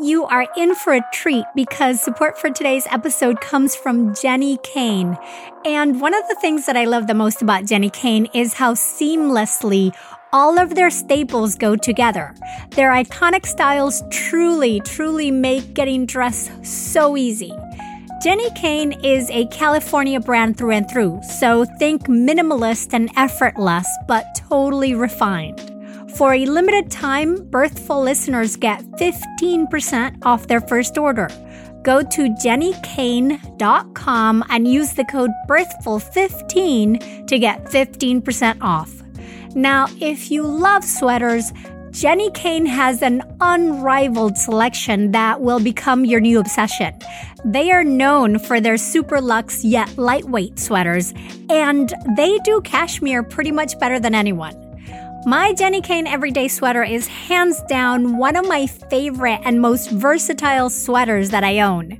you are in for a treat because support for today's episode comes from Jenni Kayne. And one of the things that I love the most about Jenni Kayne is how seamlessly all of their staples go together. Their iconic styles truly, truly make getting dressed so easy. Jenni Kayne is a California brand through and through, so think minimalist and effortless, but totally refined. For a limited time, Birthful listeners get 15% off their first order. Go to jennikayne.com and use the code BIRTHFUL15 to get 15% off. Now, if you love sweaters, Jenni Kayne has an unrivaled selection that will become your new obsession. They are known for their super luxe yet lightweight sweaters, and they do cashmere pretty much better than anyone. My Jenni Kayne Everyday Sweater is hands down one of my favorite and most versatile sweaters that I own.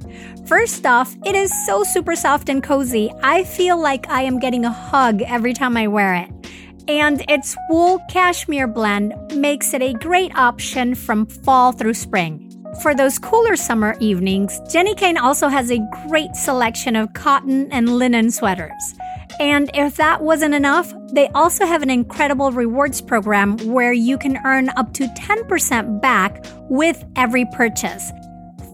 First off, it is so super soft and cozy, I feel like I am getting a hug every time I wear it. And its wool cashmere blend makes it a great option from fall through spring. For those cooler summer evenings, Jenni Kayne also has a great selection of cotton and linen sweaters. And if that wasn't enough, they also have an incredible rewards program where you can earn up to 10% back with every purchase.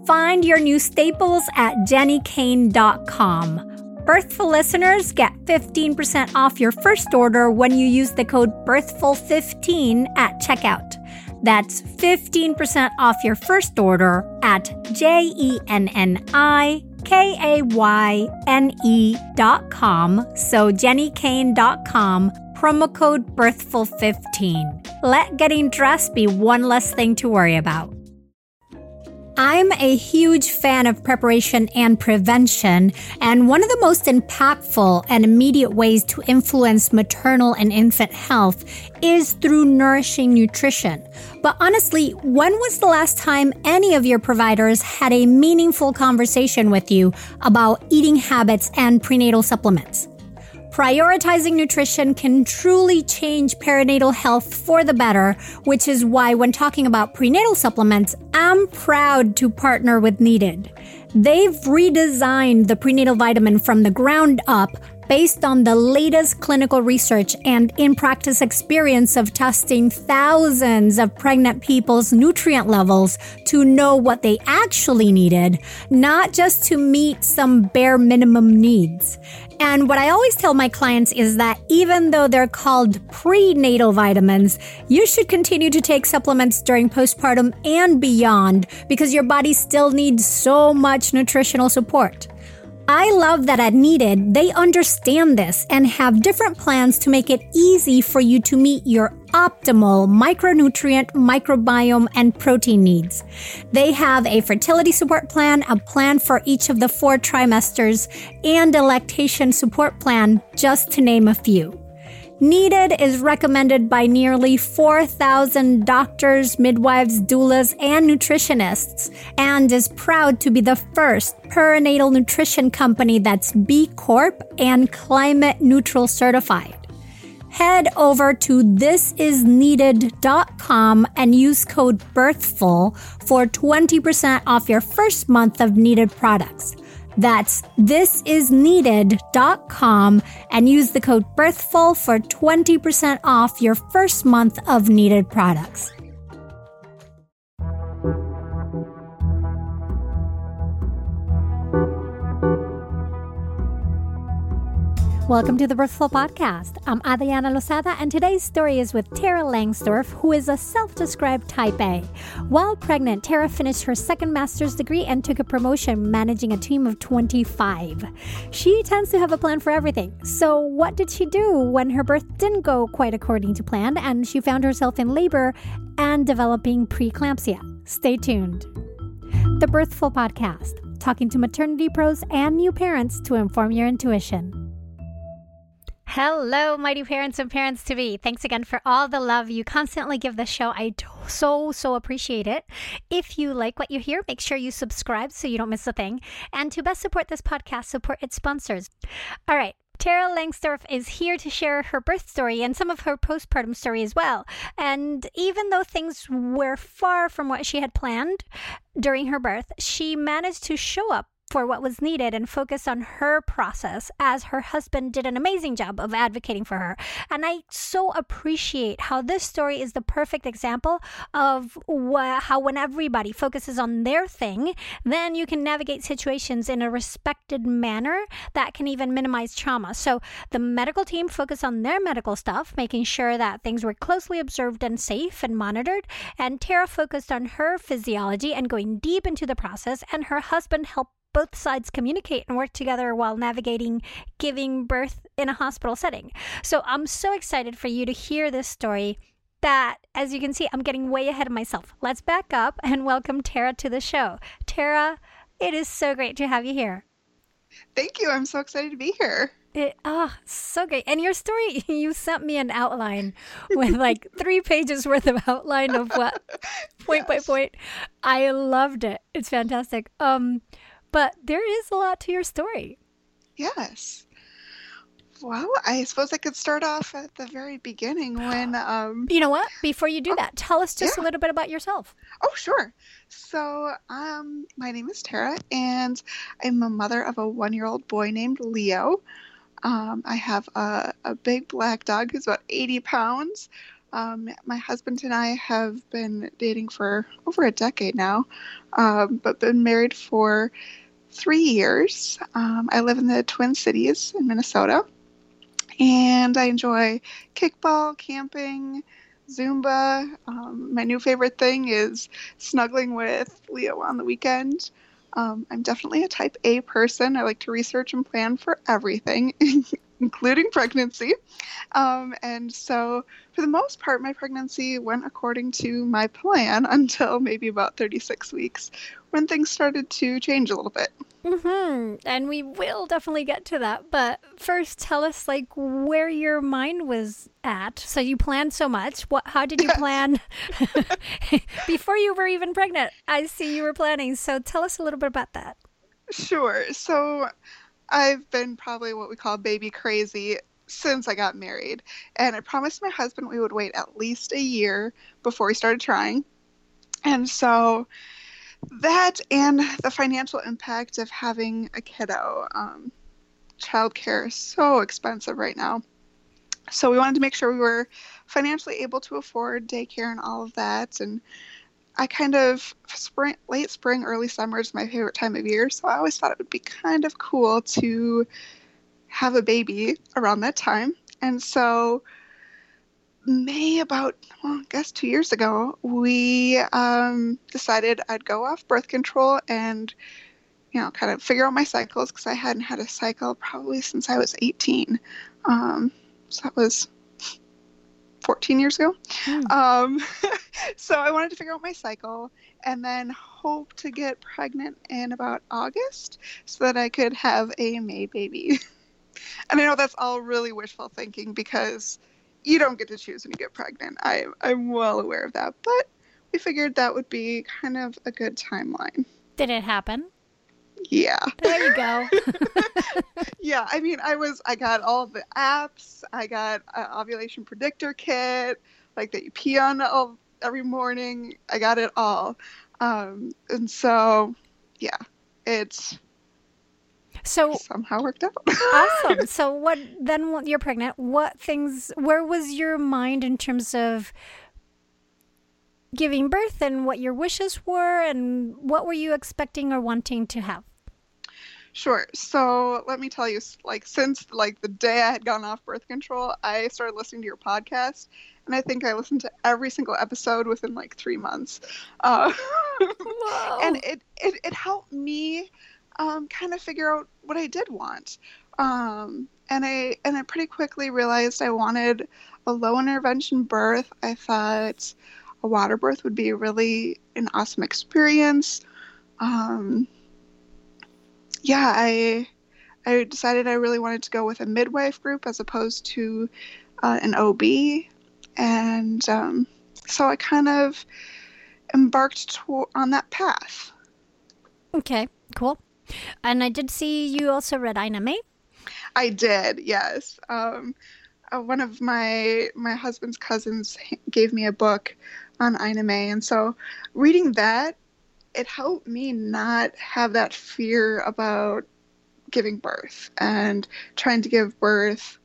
Find your new staples at jennikayne.com. Birthful listeners get 15% off your first order when you use the code BIRTHFUL15 at checkout. That's 15% off your first order at J E N N I K A Y N E dot com. So jennikayne dot com, promo code birthful15. Let getting dressed be one less thing to worry about. I'm a huge fan of preparation and prevention, and one of the most impactful and immediate ways to influence maternal and infant health is through nourishing nutrition. But honestly, when was the last time any of your providers had a meaningful conversation with you about eating habits and prenatal supplements? Prioritizing nutrition can truly change perinatal health for the better, which is why when talking about prenatal supplements, I'm proud to partner with Needed. They've redesigned the prenatal vitamin from the ground up based on the latest clinical research and in practice experience of testing thousands of pregnant people's nutrient levels to know what they actually needed, not just to meet some bare minimum needs. And what I always tell my clients is that even though they're called prenatal vitamins, you should continue to take supplements during postpartum and beyond because your body still needs so much nutritional support. I love that at Needed, they understand this and have different plans to make it easy for you to meet your optimal micronutrient, microbiome, and protein needs. They have a fertility support plan, a plan for each of the four trimesters, and a lactation support plan, just to name a few. Needed is recommended by nearly 4,000 doctors, midwives, doulas, and nutritionists, and is proud to be the first perinatal nutrition company that's B Corp and climate neutral certified. Head over to thisisneeded.com and use code BIRTHFUL for 20% off your first month of needed products. That's thisisneeded.com and use the code BIRTHFUL for 20% off your first month of needed products. Welcome to the Birthful Podcast. I'm Adriana Lozada, and today's story is with Tara Langsdorf, who is a self described type A. While pregnant, Tara finished her second master's degree and took a promotion managing a team of 25. She tends to have a plan for everything. So, what did she do when her birth didn't go quite according to plan and she found herself in labor and developing preeclampsia? Stay tuned. The Birthful Podcast, talking to maternity pros and new parents to inform your intuition. Hello, mighty parents and parents to be. Thanks again for all the love you constantly give the show. I so, so appreciate it. If you like what you hear, make sure you subscribe so you don't miss a thing. And to best support this podcast, support its sponsors. All right. Tara Langsdorf is here to share her birth story and some of her postpartum story as well. And even though things were far from what she had planned during her birth, she managed to show up for what was needed and focused on her process as her husband did an amazing job of advocating for her. And I so appreciate how this story is the perfect example of wh- how when everybody focuses on their thing, then you can navigate situations in a respected manner that can even minimize trauma. So the medical team focused on their medical stuff, making sure that things were closely observed and safe and monitored. And Tara focused on her physiology and going deep into the process, and her husband helped both sides communicate and work together while navigating giving birth in a hospital setting. So I'm so excited for you to hear this story that, as you can see, I'm getting way ahead of myself. Let's back up and welcome Tara to the show. Tara, it is so great to have you here. Thank you. I'm so excited to be here. It, oh, so great. And your story, you sent me an outline with like three pages worth of outline of what point yes. by point. I loved it. It's fantastic. Um, but there is a lot to your story. Yes. Well, I suppose I could start off at the very beginning when. Um, you know what? Before you do oh, that, tell us just yeah. a little bit about yourself. Oh, sure. So, um, my name is Tara, and I'm a mother of a one year old boy named Leo. Um, I have a, a big black dog who's about 80 pounds. Um, my husband and I have been dating for over a decade now, um, but been married for three years. Um, I live in the Twin Cities in Minnesota, and I enjoy kickball, camping, Zumba. Um, my new favorite thing is snuggling with Leo on the weekend. Um, I'm definitely a type A person. I like to research and plan for everything, including pregnancy. Um, and so, for the most part, my pregnancy went according to my plan until maybe about 36 weeks when things started to change a little bit. Mm-hmm. And we will definitely get to that. But first, tell us like where your mind was at. So you planned so much. What? How did you plan before you were even pregnant? I see you were planning. So tell us a little bit about that. Sure. So I've been probably what we call baby crazy since I got married. And I promised my husband we would wait at least a year before we started trying. And so that and the financial impact of having a kiddo. Um, childcare is so expensive right now. So we wanted to make sure we were financially able to afford daycare and all of that. And I kind of spring, late spring, early summer is my favorite time of year. So I always thought it would be kind of cool to have a baby around that time. And so May about, well, I guess two years ago, we um, decided I'd go off birth control and, you know, kind of figure out my cycles because I hadn't had a cycle probably since I was 18. Um, so that was 14 years ago. Mm. Um, so I wanted to figure out my cycle and then hope to get pregnant in about August so that I could have a May baby. and I know that's all really wishful thinking because you don't get to choose when you get pregnant. I, I'm well aware of that. But we figured that would be kind of a good timeline. Did it happen? Yeah. There you go. yeah, I mean, I was I got all the apps. I got an ovulation predictor kit, like that you pee on all, every morning. I got it all, um, and so yeah, it's so somehow worked out. awesome. So what then? You're pregnant. What things? Where was your mind in terms of? Giving birth and what your wishes were and what were you expecting or wanting to have Sure. So let me tell you, like since like the day I had gone off birth control, I started listening to your podcast, and I think I listened to every single episode within like three months, uh, and it, it it helped me um, kind of figure out what I did want, um, and I and I pretty quickly realized I wanted a low intervention birth. I thought a water birth would be really an awesome experience. Um, yeah, I I decided I really wanted to go with a midwife group as opposed to uh, an OB, and um, so I kind of embarked to- on that path. Okay, cool. And I did see you also read Ina May. I did, yes. Um, uh, one of my my husband's cousins gave me a book on Ina May, and so reading that, it helped me not have that fear about giving birth and trying to give birth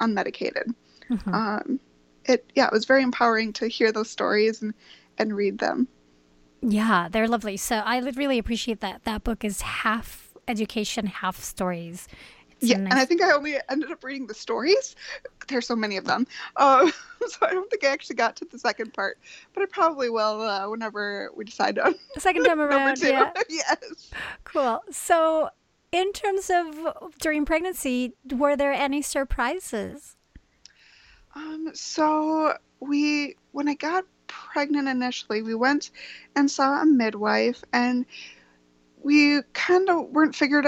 unmedicated. Mm-hmm. Um, it yeah, it was very empowering to hear those stories and and read them. Yeah, they're lovely. So I really appreciate that. That book is half education, half stories. Yeah, nice... and I think I only ended up reading the stories. There's so many of them, uh, so I don't think I actually got to the second part. But I probably will uh, whenever we decide on the second time around. yeah. yes. Cool. So, in terms of during pregnancy, were there any surprises? Um. So we, when I got pregnant initially, we went and saw a midwife, and we kind of weren't figured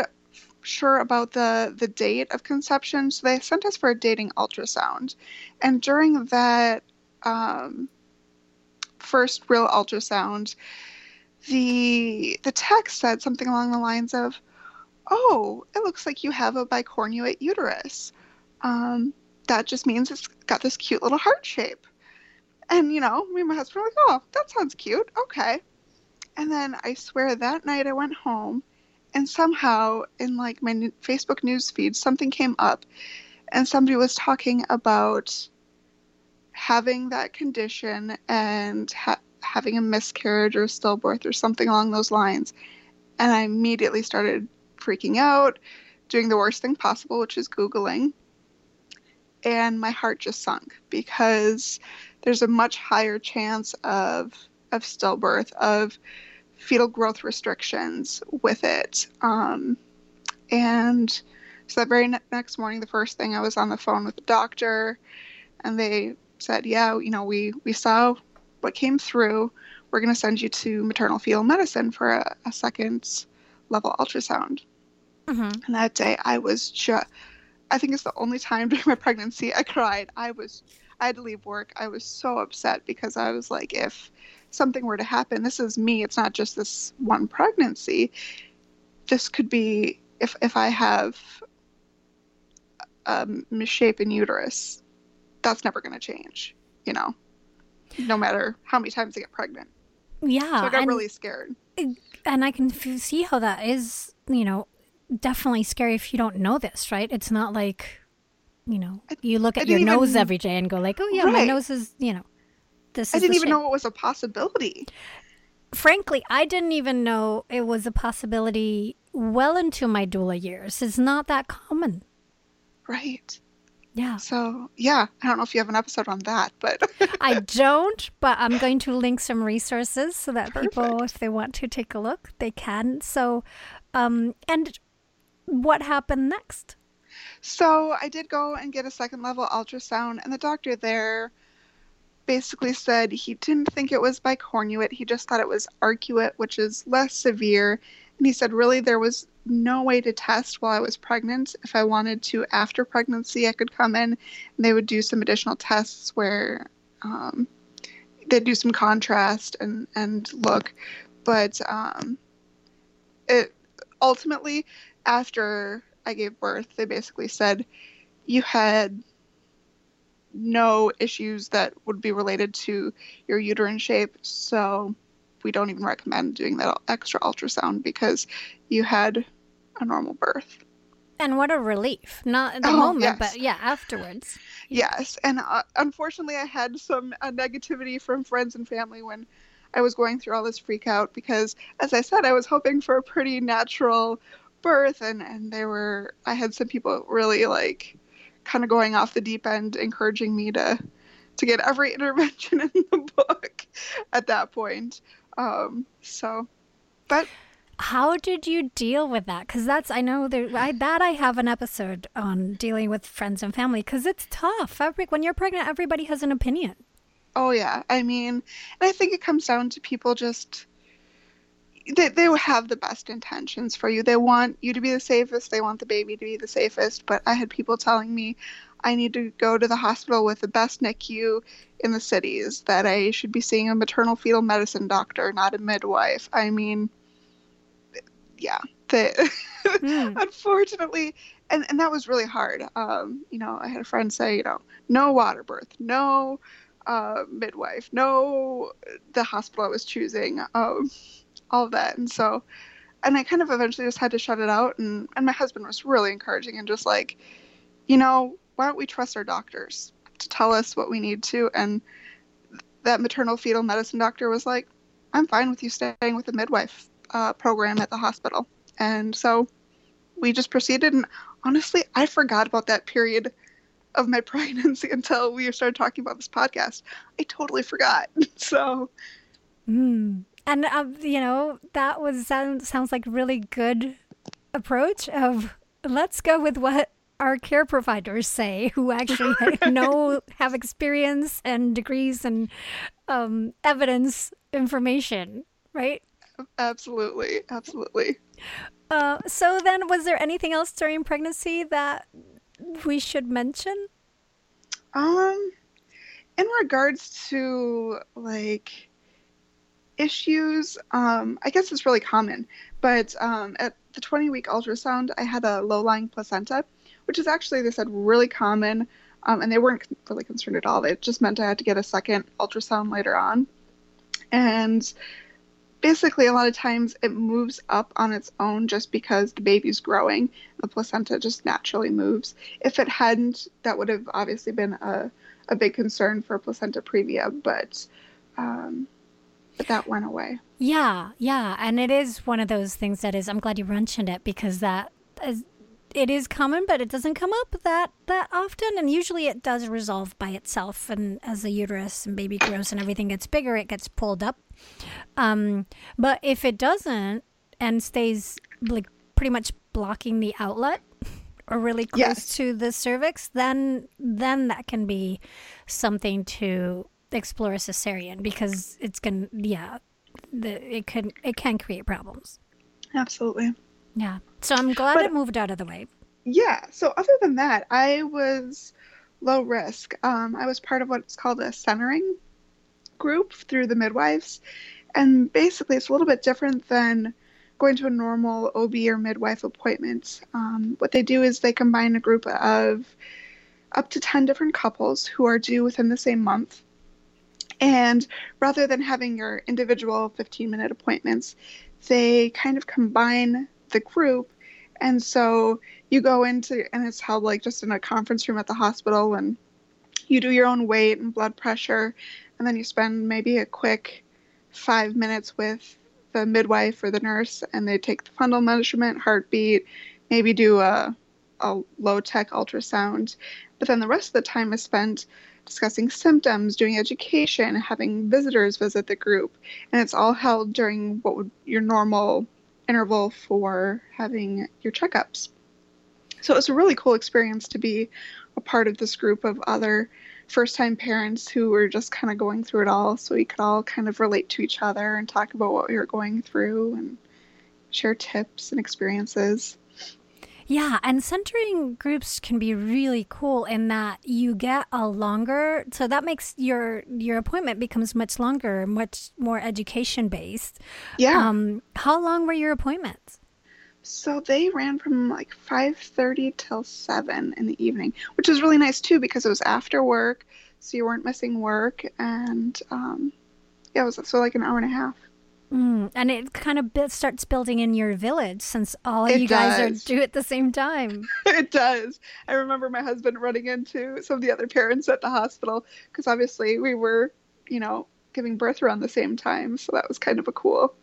sure about the the date of conception, so they sent us for a dating ultrasound, and during that um, first real ultrasound, the the text said something along the lines of, "Oh, it looks like you have a bicornuate uterus. Um, that just means it's got this cute little heart shape." And you know, me and my husband were like, "Oh, that sounds cute. Okay." And then I swear that night I went home and somehow in like my Facebook news feed something came up and somebody was talking about having that condition and ha- having a miscarriage or stillbirth or something along those lines. And I immediately started freaking out doing the worst thing possible which is googling. And my heart just sunk because there's a much higher chance of of stillbirth of fetal growth restrictions with it. Um, and so that very ne- next morning, the first thing I was on the phone with the doctor, and they said, "Yeah, you know, we we saw what came through. We're going to send you to maternal fetal medicine for a, a second level ultrasound." Mm-hmm. And that day, I was just. I think it's the only time during my pregnancy I cried. I was I had to leave work. I was so upset because I was like, if something were to happen, this is me. It's not just this one pregnancy. This could be if if I have a misshapen uterus, that's never going to change. You know, no matter how many times I get pregnant. Yeah, so I got really scared. And I can see how that is. You know, definitely scary if you don't know this, right? It's not like you know, you look at your nose even, every day and go like, "Oh yeah, right. my nose is," you know, this. I didn't even know it was a possibility. Frankly, I didn't even know it was a possibility well into my doula years. It's not that common. Right. Yeah. So, yeah, I don't know if you have an episode on that, but I don't, but I'm going to link some resources so that Perfect. people if they want to take a look, they can. So, um and what happened next? So, I did go and get a second level ultrasound and the doctor there basically said he didn't think it was bicornuate. He just thought it was arcuate, which is less severe. And he said, really, there was no way to test while I was pregnant. If I wanted to after pregnancy, I could come in and they would do some additional tests where um, they'd do some contrast and, and look. But um, it ultimately, after I gave birth, they basically said, you had no issues that would be related to your uterine shape. So we don't even recommend doing that extra ultrasound because you had a normal birth. And what a relief. Not at the oh, moment, yes. but yeah, afterwards. Yes. And uh, unfortunately, I had some uh, negativity from friends and family when I was going through all this freak out because, as I said, I was hoping for a pretty natural birth. And, and they were, I had some people really like kind of going off the deep end, encouraging me to to get every intervention in the book at that point. Um, so, but how did you deal with that? Because that's I know there I, that I have an episode on dealing with friends and family because it's tough. Every, when you're pregnant, everybody has an opinion. Oh yeah, I mean, and I think it comes down to people just they they have the best intentions for you. They want you to be the safest. They want the baby to be the safest. But I had people telling me I need to go to the hospital with the best NICU in the cities. That I should be seeing a maternal fetal medicine doctor, not a midwife. I mean, yeah, it. Mm. Unfortunately, and, and that was really hard. Um, you know, I had a friend say, you know, no water birth, no uh, midwife, no the hospital I was choosing, um, all of that. And so, and I kind of eventually just had to shut it out. And, and my husband was really encouraging and just like, you know, why don't we trust our doctors to tell us what we need to? And that maternal fetal medicine doctor was like, I'm fine with you staying with the midwife uh, program at the hospital. And so we just proceeded. And honestly, I forgot about that period of my pregnancy until we started talking about this podcast. I totally forgot. So. Mm. And, um, you know, that was sounds, sounds like really good approach of let's go with what our care providers say who actually know have experience and degrees and um, evidence information right? Absolutely absolutely. Uh, so then was there anything else during pregnancy that we should mention? Um in regards to like issues um i guess it's really common but um at the 20 week ultrasound i had a low lying placenta which is actually they said really common um, and they weren't really concerned at all. It just meant i had to get a second ultrasound later on. And basically a lot of times it moves up on its own just because the baby's growing. The placenta just naturally moves. If it hadn't that would have obviously been a, a big concern for placenta previa but um, but that went away yeah yeah and it is one of those things that is i'm glad you mentioned it because that is it is common, but it doesn't come up that that often, and usually it does resolve by itself. And as the uterus and baby grows and everything gets bigger, it gets pulled up. Um, but if it doesn't and stays like pretty much blocking the outlet or really close yes. to the cervix, then then that can be something to explore a cesarean because it's gonna yeah, the, it can it can create problems. Absolutely. Yeah. So I'm glad but, it moved out of the way. Yeah. So other than that, I was low risk. Um, I was part of what's called a centering group through the midwives. And basically, it's a little bit different than going to a normal OB or midwife appointment. Um, what they do is they combine a group of up to 10 different couples who are due within the same month. And rather than having your individual 15 minute appointments, they kind of combine the group. And so you go into, and it's held like just in a conference room at the hospital, and you do your own weight and blood pressure, and then you spend maybe a quick five minutes with the midwife or the nurse, and they take the fundal measurement, heartbeat, maybe do a, a low tech ultrasound. But then the rest of the time is spent discussing symptoms, doing education, having visitors visit the group, and it's all held during what would your normal interval for having your checkups. So it was a really cool experience to be a part of this group of other first time parents who were just kind of going through it all so we could all kind of relate to each other and talk about what we were going through and share tips and experiences. Yeah, and centering groups can be really cool in that you get a longer so that makes your your appointment becomes much longer, much more education based. Yeah. Um how long were your appointments? So they ran from like 5:30 till 7 in the evening, which was really nice too because it was after work, so you weren't missing work and um yeah, it was so like an hour and a half. Mm, and it kind of starts building in your village since all of it you guys does. are due at the same time. it does. I remember my husband running into some of the other parents at the hospital because obviously we were, you know, giving birth around the same time. So that was kind of a cool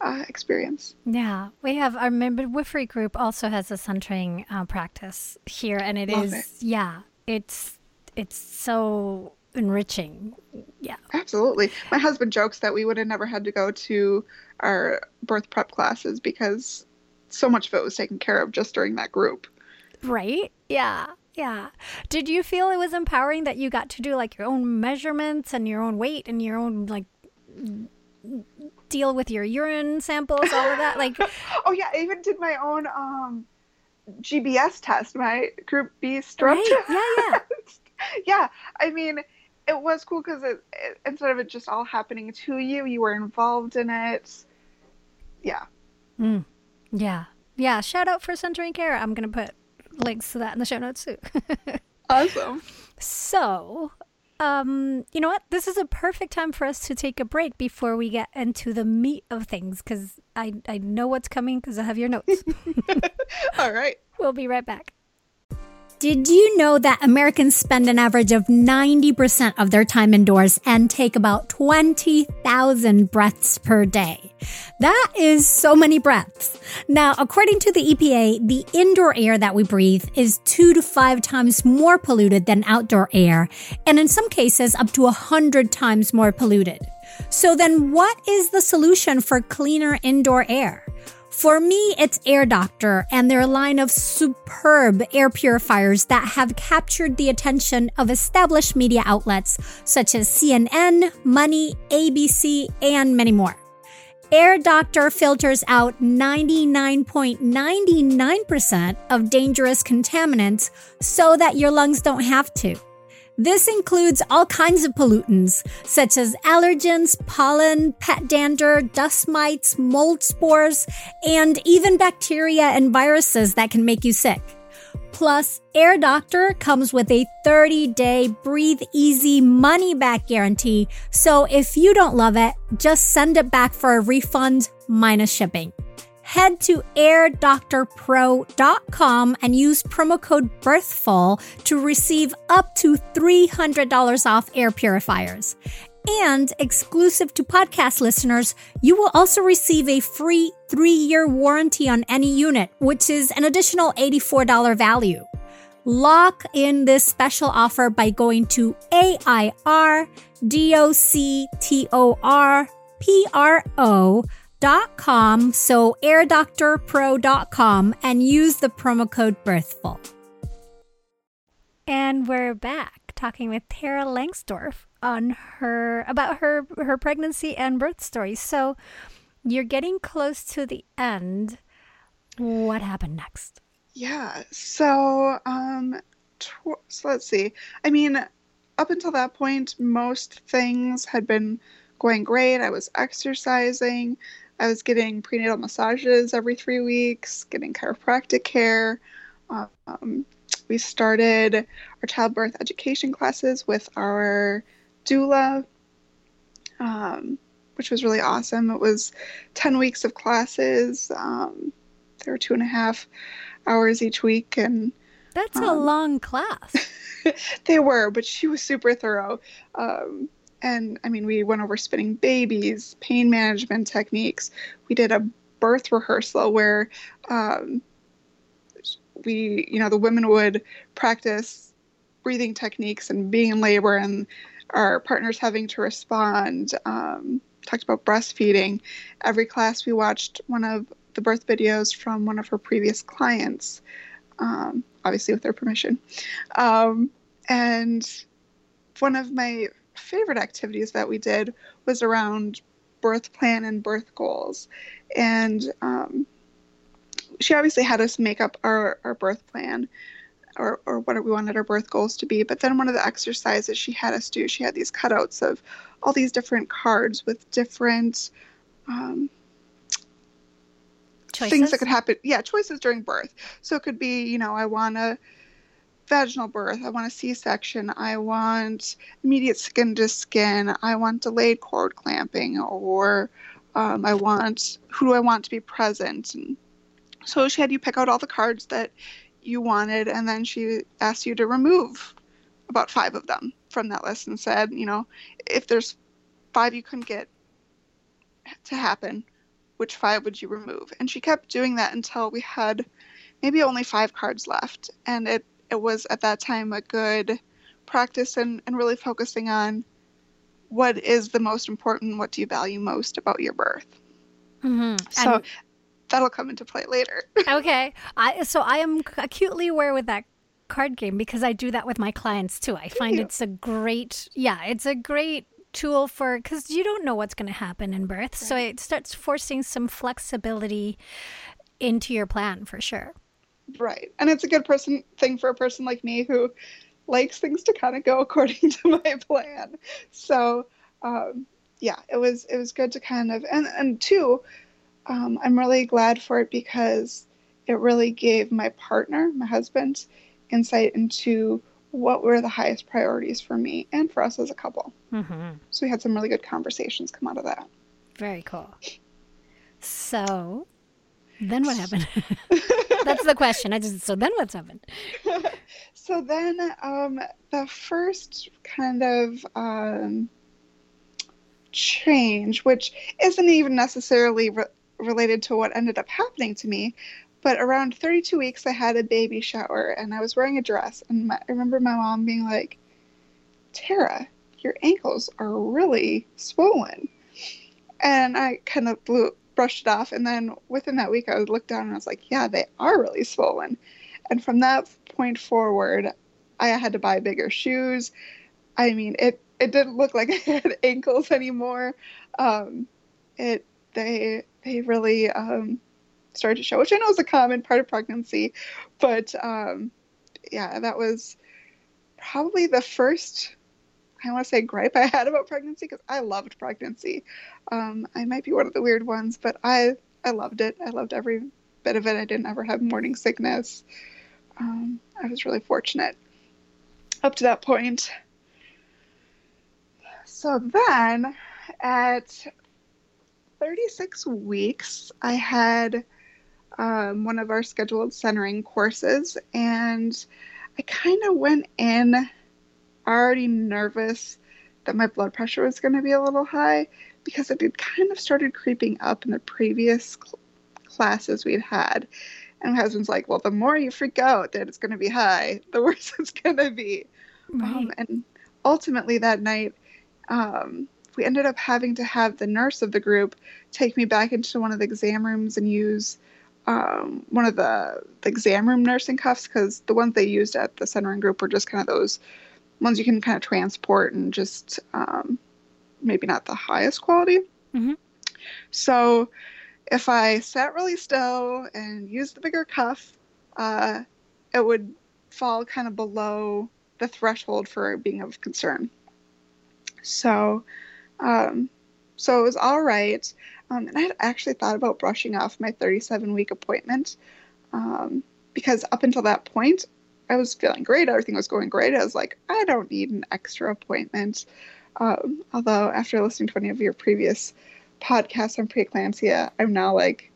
uh, experience. Yeah, we have our midwifery group also has a centering uh, practice here, and it Love is it. yeah, it's it's so enriching. Yeah. Absolutely. My husband jokes that we would have never had to go to our birth prep classes because so much of it was taken care of just during that group. Right? Yeah. Yeah. Did you feel it was empowering that you got to do like your own measurements and your own weight and your own like deal with your urine samples, all of that? Like Oh yeah, I even did my own um GBS test, my group B strep right. Yeah, yeah. yeah. I mean, it was cool because it, it, instead of it just all happening to you, you were involved in it. Yeah. Mm. Yeah. Yeah. Shout out for Centering Care. I'm going to put links to that in the show notes too. awesome. So, um, you know what? This is a perfect time for us to take a break before we get into the meat of things because I, I know what's coming because I have your notes. All right. We'll be right back. Did you know that Americans spend an average of 90% of their time indoors and take about 20,000 breaths per day? That is so many breaths. Now, according to the EPA, the indoor air that we breathe is two to five times more polluted than outdoor air, and in some cases, up to a hundred times more polluted. So then what is the solution for cleaner indoor air? For me, it's Air Doctor and their line of superb air purifiers that have captured the attention of established media outlets such as CNN, Money, ABC, and many more. Air Doctor filters out 99.99% of dangerous contaminants so that your lungs don't have to. This includes all kinds of pollutants, such as allergens, pollen, pet dander, dust mites, mold spores, and even bacteria and viruses that can make you sick. Plus, Air Doctor comes with a 30 day breathe easy money back guarantee. So if you don't love it, just send it back for a refund minus shipping head to airdoctorpro.com and use promo code BIRTHFUL to receive up to $300 off air purifiers. And exclusive to podcast listeners, you will also receive a free three year warranty on any unit, which is an additional $84 value. Lock in this special offer by going to A I R D O C T O R P R O airdoctorpro.com, so airdoctorpro.com, and use the promo code BIRTHFUL. And we're back talking with Tara Langsdorf on her about her her pregnancy and birth story. So you're getting close to the end. What happened next? Yeah. So um tw- so let's see. I mean, up until that point most things had been going great. I was exercising. I was getting prenatal massages every three weeks, getting chiropractic care. Um, we started our childbirth education classes with our doula, um, which was really awesome. It was 10 weeks of classes. Um, there were two and a half hours each week. And that's a um, long class. they were, but she was super thorough. Um, and I mean, we went over spinning babies, pain management techniques. We did a birth rehearsal where um, we, you know, the women would practice breathing techniques and being in labor, and our partners having to respond. Um, talked about breastfeeding. Every class, we watched one of the birth videos from one of her previous clients, um, obviously with their permission. Um, and one of my favorite activities that we did was around birth plan and birth goals. And um, she obviously had us make up our, our birth plan or, or what we wanted our birth goals to be. But then one of the exercises she had us do, she had these cutouts of all these different cards with different um, things that could happen. Yeah, choices during birth. So it could be, you know, I want to vaginal birth. I want a C section. I want immediate skin to skin. I want delayed cord clamping, or um, I want who do I want to be present. And so she had you pick out all the cards that you wanted, and then she asked you to remove about five of them from that list and said, you know, if there's five you couldn't get to happen, which five would you remove? And she kept doing that until we had maybe only five cards left. And it it was at that time a good practice and, and really focusing on what is the most important, what do you value most about your birth. Mm-hmm. So and that'll come into play later. okay. I, so I am acutely aware with that card game because I do that with my clients too. I find it's a great, yeah, it's a great tool for because you don't know what's going to happen in birth. Right. So it starts forcing some flexibility into your plan for sure. Right. And it's a good person thing for a person like me who likes things to kind of go according to my plan. So, um, yeah, it was it was good to kind of and and two, um, I'm really glad for it because it really gave my partner, my husband, insight into what were the highest priorities for me and for us as a couple. Mm-hmm. So we had some really good conversations come out of that. Very cool. So, then what happened? That's the question. I just so then what's happened? so then, um, the first kind of um, change, which isn't even necessarily re- related to what ended up happening to me, but around 32 weeks, I had a baby shower and I was wearing a dress. And my, I remember my mom being like, Tara, your ankles are really swollen. And I kind of blew, brushed it off. And then within that week, I would look down and I was like, yeah, they are really swollen. And from that point forward, I had to buy bigger shoes. I mean, it, it didn't look like I had ankles anymore. Um, it, they, they really, um, started to show, which I know is a common part of pregnancy. But um, yeah, that was probably the first, I want to say, gripe I had about pregnancy because I loved pregnancy. Um, I might be one of the weird ones, but I, I loved it. I loved every bit of it. I didn't ever have morning sickness. Um, I was really fortunate up to that point. So then at 36 weeks, I had um, one of our scheduled centering courses, and I kind of went in already nervous that my blood pressure was going to be a little high because it had kind of started creeping up in the previous cl- classes we'd had. And my husband's like, Well, the more you freak out that it's going to be high, the worse it's going to be. Right. Um, and ultimately, that night, um, we ended up having to have the nurse of the group take me back into one of the exam rooms and use um, one of the, the exam room nursing cuffs because the ones they used at the centering group were just kind of those ones you can kind of transport and just um, maybe not the highest quality. Mhm. So if I sat really still and used the bigger cuff, uh, it would fall kind of below the threshold for being of concern. So, um, so it was all right. Um, and I had actually thought about brushing off my 37 week appointment um, because up until that point, I was feeling great. Everything was going great. I was like, I don't need an extra appointment. Um, although, after listening to any of your previous podcasts on preeclampsia, I'm now like,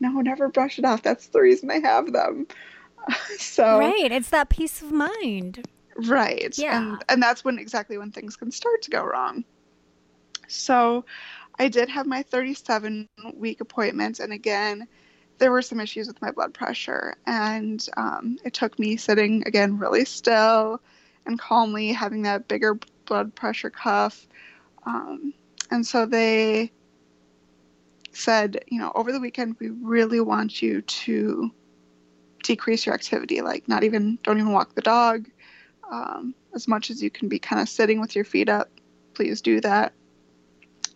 no, never brush it off. That's the reason I have them. so, Right. It's that peace of mind. Right. Yeah. And and that's when exactly when things can start to go wrong. So I did have my 37 week appointment and again there were some issues with my blood pressure and um, it took me sitting again really still and calmly having that bigger blood pressure cuff um, and so they said you know over the weekend we really want you to decrease your activity like not even don't even walk the dog um, as much as you can be kind of sitting with your feet up, please do that.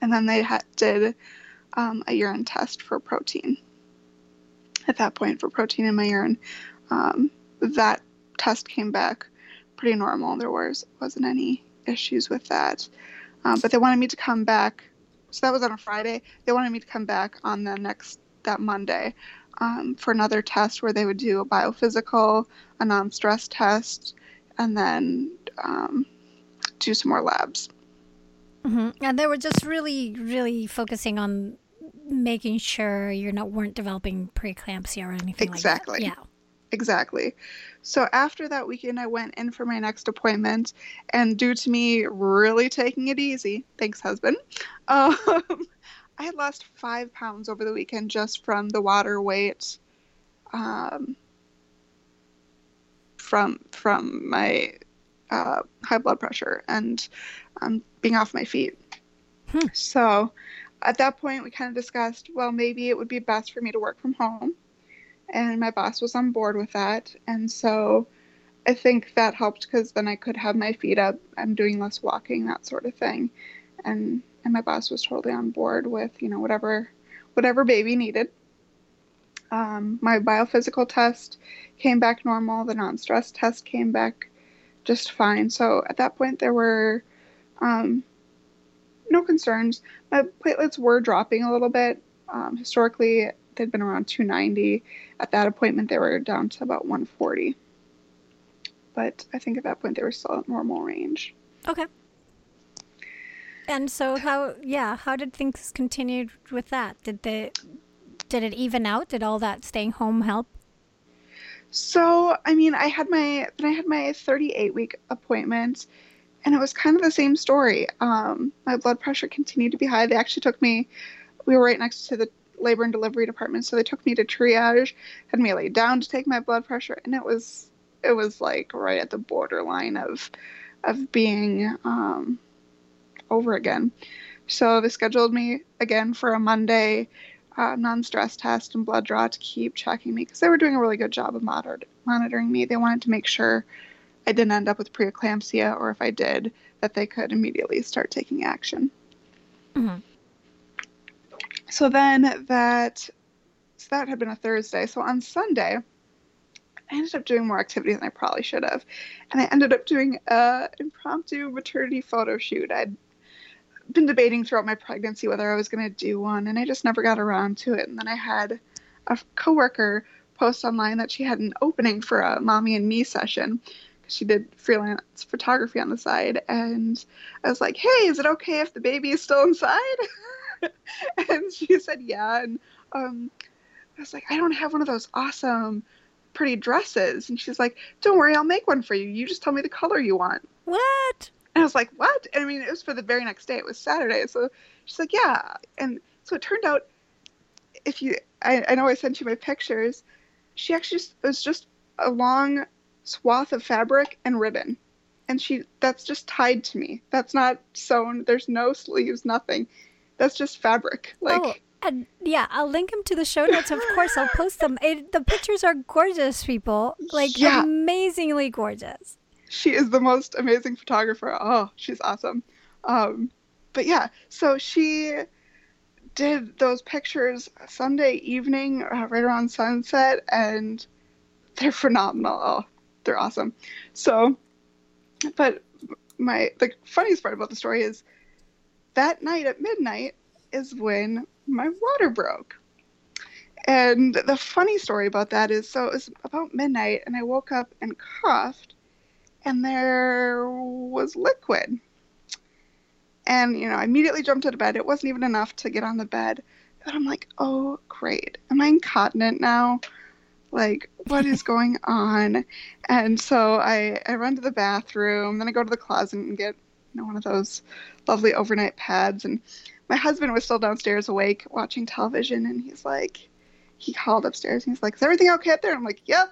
And then they ha- did um, a urine test for protein. At that point, for protein in my urine, um, that test came back pretty normal. There was wasn't any issues with that, um, but they wanted me to come back. So that was on a Friday. They wanted me to come back on the next that Monday um, for another test where they would do a biophysical, a non-stress test, and then um, do some more labs. hmm And they were just really, really focusing on making sure you're not weren't developing preeclampsia or anything Exactly. like that. Yeah. Exactly. So after that weekend, I went in for my next appointment, and due to me really taking it easy, thanks, husband, um, I had lost five pounds over the weekend just from the water weight, um, from from my uh, high blood pressure and um, being off my feet. Hmm. So at that point, we kind of discussed, well, maybe it would be best for me to work from home. And my boss was on board with that. And so i think that helped because then i could have my feet up. I'm doing less walking that sort of thing. And and my boss was totally on board with you know whatever whatever baby needed. Um, my biophysical test came back normal. The non-stress test came back just fine. So at that point there were um, no concerns my platelets were dropping a little bit Um, historically, they'd been around 290. At that appointment, they were down to about 140. But I think at that point, they were still at normal range. Okay. And so how yeah, how did things continue with that? Did they did it even out? Did all that staying home help? So, I mean, I had my then I had my 38 week appointment and it was kind of the same story. Um, my blood pressure continued to be high. They actually took me we were right next to the labor and delivery department, so they took me to triage, had me laid down to take my blood pressure, and it was it was like right at the borderline of of being um, over again. So they scheduled me again for a Monday uh, non-stress test and blood draw to keep checking me because they were doing a really good job of monitor- monitoring me. They wanted to make sure I didn't end up with preeclampsia, or if I did, that they could immediately start taking action. Mm-hmm. So then that so that had been a Thursday. So on Sunday, I ended up doing more activity than I probably should have, and I ended up doing a impromptu maternity photo shoot. I'd been debating throughout my pregnancy whether I was going to do one, and I just never got around to it. And then I had a coworker post online that she had an opening for a mommy and me session she did freelance photography on the side. And I was like, "Hey, is it okay if the baby is still inside?" and she said, "Yeah." And um, I was like, "I don't have one of those awesome." pretty dresses and she's like don't worry i'll make one for you you just tell me the color you want what and I was like, what? And I mean, it was for the very next day. It was Saturday. So she's like, yeah. And so it turned out, if you, I, I know I sent you my pictures. She actually was just a long swath of fabric and ribbon. And she, that's just tied to me. That's not sewn. There's no sleeves, nothing. That's just fabric. Like, oh. And yeah, I'll link them to the show notes. Of course, I'll post them. It, the pictures are gorgeous, people. Like yeah. amazingly gorgeous she is the most amazing photographer. Oh, she's awesome. Um, but yeah, so she did those pictures Sunday evening, uh, right around sunset, and they're phenomenal. Oh, they're awesome. So, but my the funniest part about the story is that night at midnight is when my water broke. And the funny story about that is so it was about midnight, and I woke up and coughed and there was liquid. And, you know, I immediately jumped out of bed. It wasn't even enough to get on the bed. But I'm like, oh, great. Am I incontinent now? Like, what is going on? And so I, I run to the bathroom, then I go to the closet and get, you know, one of those lovely overnight pads. And my husband was still downstairs awake watching television, and he's like, he called upstairs and he's like, is everything okay up there? I'm like, yep,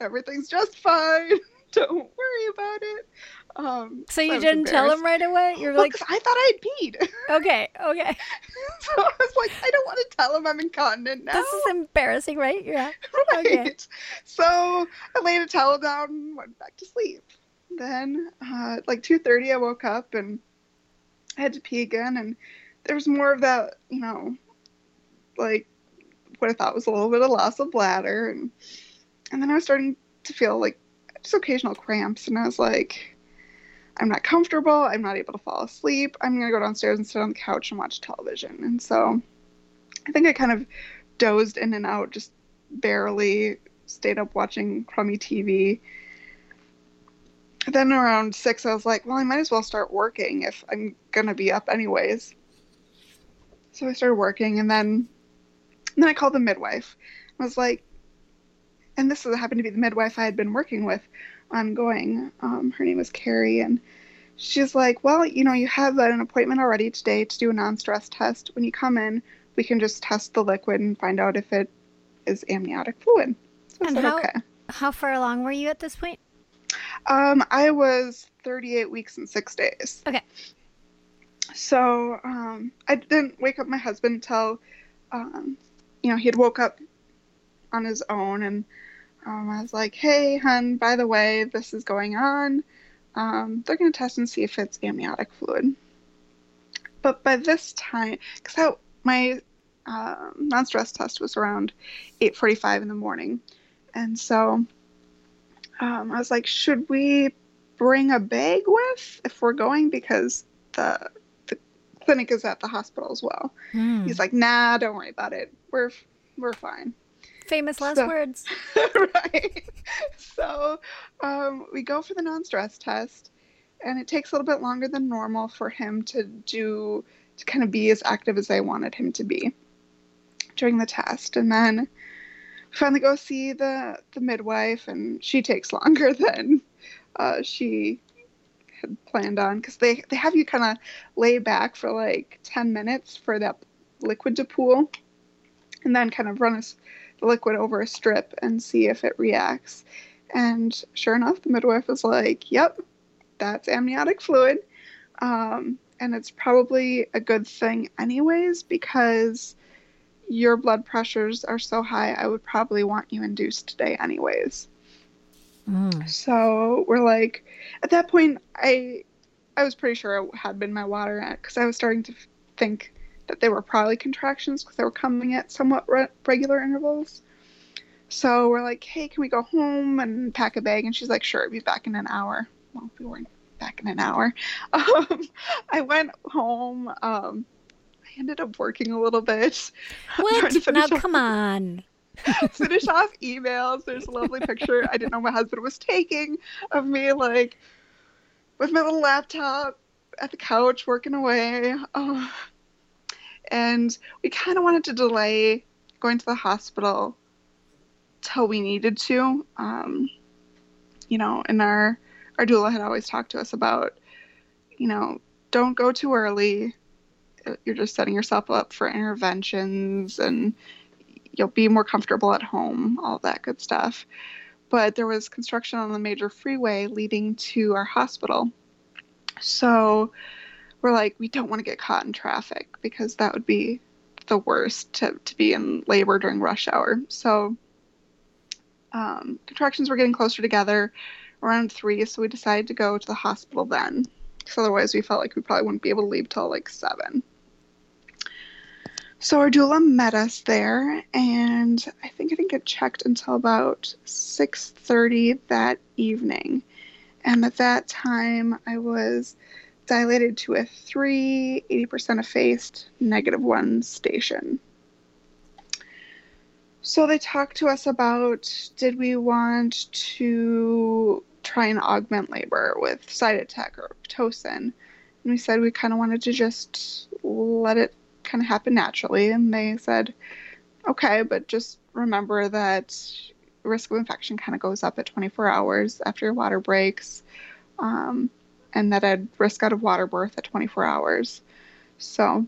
everything's just fine. don't worry about it. Um, so you didn't tell him right away? You're well, like, I thought I'd peed. Okay, okay. so I was like, I don't want to tell him I'm incontinent now. This is embarrassing, right? Yeah. right. Okay. So I laid a towel down and went back to sleep. Then, uh, like 2:30, I woke up and I had to pee again, and there was more of that, you know, like what I thought was a little bit of loss of bladder, and and then I was starting to feel like just occasional cramps. And I was like, I'm not comfortable. I'm not able to fall asleep. I'm going to go downstairs and sit on the couch and watch television. And so I think I kind of dozed in and out, just barely stayed up watching crummy TV. Then around six, I was like, well, I might as well start working if I'm going to be up anyways. So I started working and then, and then I called the midwife. I was like, and this happened to be the midwife I had been working with ongoing. Um, her name was Carrie, and she's like, Well, you know, you have an appointment already today to do a non stress test. When you come in, we can just test the liquid and find out if it is amniotic fluid. So and how, okay. how far along were you at this point? Um, I was 38 weeks and six days. Okay. So um, I didn't wake up my husband until, um, you know, he had woke up on his own and um, I was like, hey, hun, by the way, this is going on. Um, they're going to test and see if it's amniotic fluid. But by this time, because my um, non-stress test was around 8.45 in the morning. And so um, I was like, should we bring a bag with if we're going? Because the, the clinic is at the hospital as well. Mm. He's like, nah, don't worry about it. We're we're fine. Famous last So- words. right. So um, we go for the non-stress test, and it takes a little bit longer than normal for him to do to kind of be as active as I wanted him to be during the test. And then we finally go see the the midwife, and she takes longer than uh, she had planned on because they they have you kind of lay back for like ten minutes for that liquid to pool, and then kind of run a liquid over a strip and see if it reacts. And sure enough, the midwife was like, "Yep, that's amniotic fluid." Um, and it's probably a good thing, anyways, because your blood pressures are so high. I would probably want you induced today, anyways. Mm. So we're like, at that point, I, I was pretty sure it had been my water because I was starting to think that they were probably contractions because they were coming at somewhat re- regular intervals. So we're like, hey, can we go home and pack a bag? And she's like, sure, I'll be back in an hour. Well, we weren't back in an hour. Um, I went home. Um, I ended up working a little bit. What? Now, off- come on. finish off emails. There's a lovely picture I didn't know my husband was taking of me, like with my little laptop at the couch working away. Oh. And we kind of wanted to delay going to the hospital till we needed to. Um, you know, and our our doula had always talked to us about, you know, don't go too early. You're just setting yourself up for interventions and you'll be more comfortable at home, all that good stuff. But there was construction on the major freeway leading to our hospital. So we're like, we don't want to get caught in traffic because that would be the worst to, to be in labor during rush hour. So um, contractions were getting closer together around three, so we decided to go to the hospital then. Because otherwise, we felt like we probably wouldn't be able to leave till like seven. So our doula met us there, and I think I didn't get checked until about 6:30 that evening. And at that time, I was dilated to a 3, 80% effaced, negative 1 station. So they talked to us about did we want to try and augment labor with Cytotec or Pitocin? And we said we kind of wanted to just let it kind of happen naturally. And they said, okay, but just remember that risk of infection kind of goes up at 24 hours after your water breaks, um, and that I'd risk out of water birth at 24 hours. So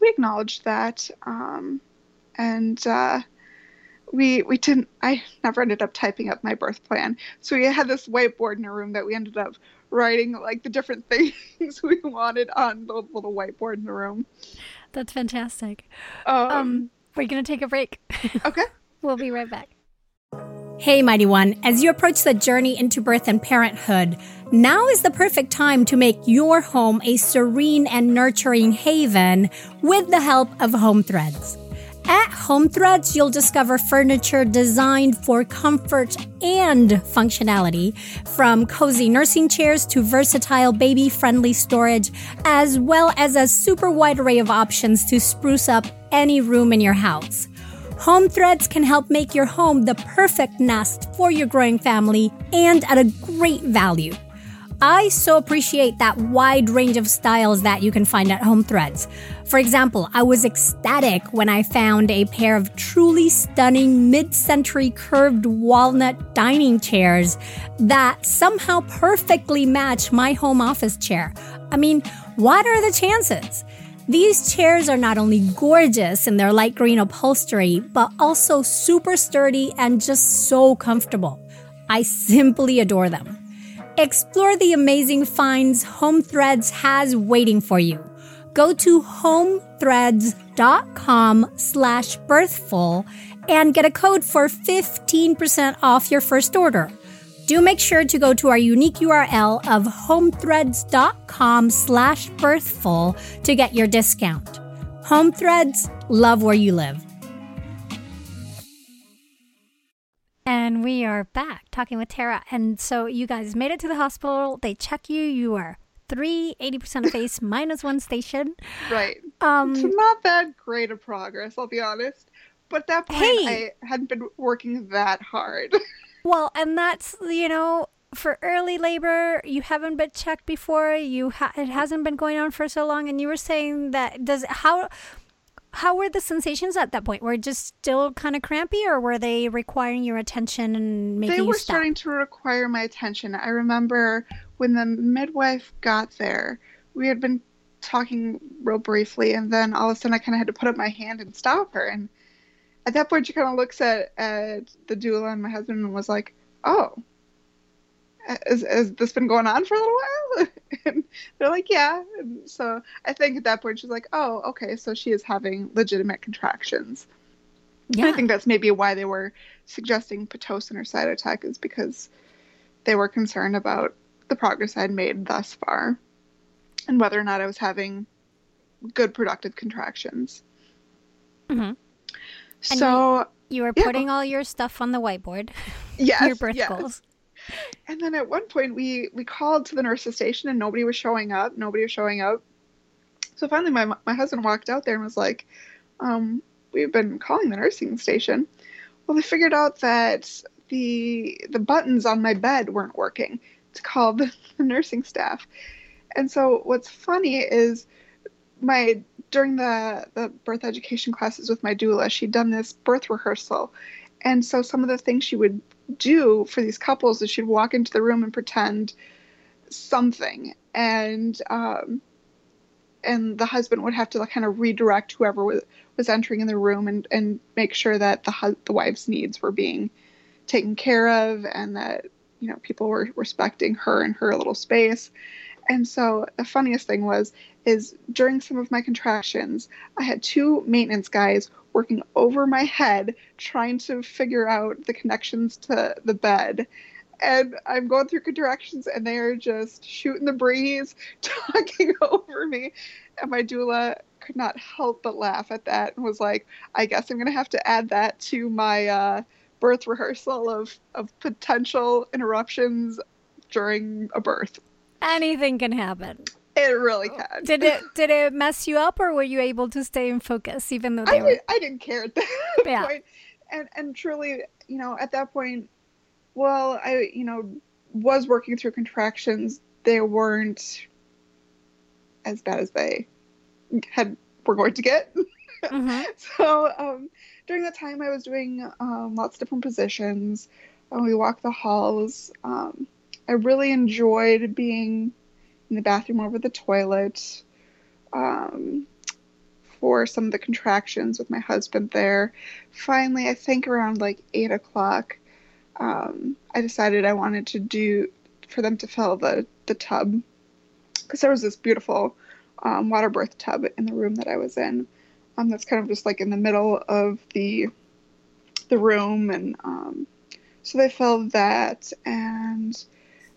we acknowledged that, um, and uh, we we didn't. I never ended up typing up my birth plan, so we had this whiteboard in our room that we ended up writing like the different things we wanted on the little whiteboard in the room. That's fantastic. Um, Um, we're going to take a break. okay. We'll be right back. Hey, Mighty One, as you approach the journey into birth and parenthood, now is the perfect time to make your home a serene and nurturing haven with the help of Home Threads. At Home Threads, you'll discover furniture designed for comfort and functionality, from cozy nursing chairs to versatile baby friendly storage, as well as a super wide array of options to spruce up any room in your house. Home Threads can help make your home the perfect nest for your growing family and at a great value. I so appreciate that wide range of styles that you can find at Home Threads. For example, I was ecstatic when I found a pair of truly stunning mid century curved walnut dining chairs that somehow perfectly match my home office chair. I mean, what are the chances? These chairs are not only gorgeous in their light green upholstery, but also super sturdy and just so comfortable. I simply adore them. Explore the amazing finds Home Threads has waiting for you. Go to homethreads.com slash birthful and get a code for 15% off your first order. Do make sure to go to our unique URL of homethreads.com slash birthful to get your discount. Home Threads, love where you live. And we are back talking with Tara. And so you guys made it to the hospital. They check you. You are three, 80% effaced minus one station. Right. Um, It's not that great of progress, I'll be honest. But at that point, Hey! I hadn't been working that hard. well, and that's, you know, for early labor, you haven't been checked before. You ha- it hasn't been going on for so long, and you were saying that does how how were the sensations at that point? Were it just still kind of crampy, or were they requiring your attention and making they you were starting to require my attention. I remember when the midwife got there, we had been talking real briefly, and then all of a sudden I kind of had to put up my hand and stop her. And at that point, she kind of looks at, at the doula and my husband and was like, Oh, has, has this been going on for a little while? and they're like, Yeah. And so I think at that point, she's like, Oh, okay, so she is having legitimate contractions. And yeah. I think that's maybe why they were suggesting Pitocin or Cytotec is because they were concerned about the progress I'd made thus far and whether or not I was having good productive contractions. Mhm. And So, You were Yeah. putting all your stuff on the whiteboard, yes, your birth yes. goals. And then at one point we we called to the nurse's station and nobody was showing up. Nobody was showing up. So finally my my husband walked out there and was like, um, we've been calling the nursing station. Well, they figured out that the the buttons on my bed weren't working to call the, the nursing staff. And so what's funny is my during the the birth education classes with my doula, she'd done this birth rehearsal. And so some of the things she would do for these couples is she'd walk into the room and pretend something and um and the husband would have to kind of redirect whoever was, was entering in the room and, and make sure that the the wife's needs were being taken care of and that you know people were respecting her and her little space and so the funniest thing was is during some of my contractions i had two maintenance guys working over my head trying to figure out the connections to the bed. And i'm going through contractions and they are just shooting the breeze talking over me. And my doula could not help but laugh at that and was like i guess i'm going to have to add that to my uh, birth rehearsal of, of potential interruptions during a birth Anything can happen. it really can Did it did it mess you up, or were you able to stay in focus even though I, they were? did, I didn't care at that Yeah. point. And and truly, you know, at that point, well, I you know was working through contractions. They weren't as bad as they had were going to get. Mhm. So um, during that time, I was doing um, lots of different positions. And we walked the halls. Um, I really enjoyed being in the bathroom over the toilet um, for some of the contractions with my husband there. Finally, I think around like eight o'clock, um, I decided I wanted to do for them to fill the the tub because there was this beautiful um, water birth tub in the room that I was in. Um, that's kind of just like in the middle of the the room, and um, so they filled that, and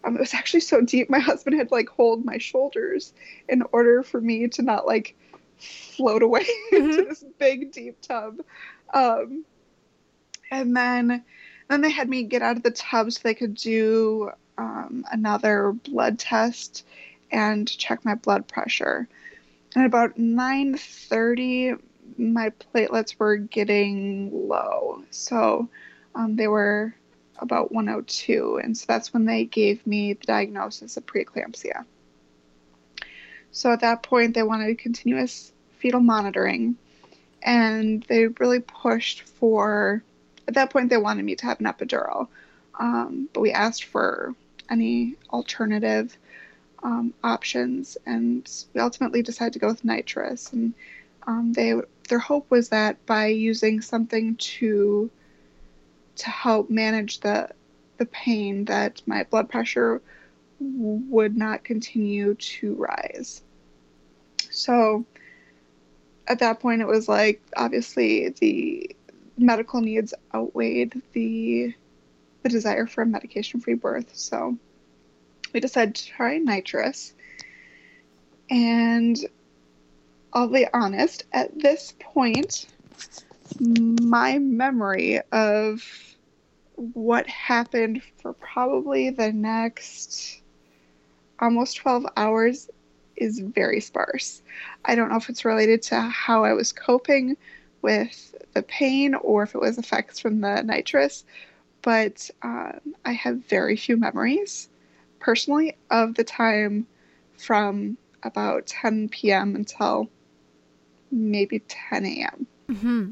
um, it was actually so deep. My husband had to like hold my shoulders in order for me to not like float away into Mhm. this big deep tub. Um, and then then they had me get out of the tub so they could do um, another blood test and check my blood pressure. And about 9:30, my platelets were getting low, so um, they were about 102, and so that's when they gave me the diagnosis of preeclampsia. So at that point, they wanted continuous fetal monitoring, and they really pushed for. At that point, they wanted me to have an epidural, um, but we asked for any alternative um, options, and we ultimately decided to go with nitrous. And um, they their hope was that by using something to to help manage the the pain, that my blood pressure would not continue to rise. So at that point, it was like obviously the medical needs outweighed the the desire for a medication-free birth. So we decided to try nitrous. And I'll be honest, at this point, my memory of what happened for probably the next almost 12 hours is very sparse. I don't know if it's related to how I was coping with the pain or if it was effects from the nitrous, but um, I have very few memories personally of the time from about 10 p.m. until maybe 10 a.m. Mm-hmm.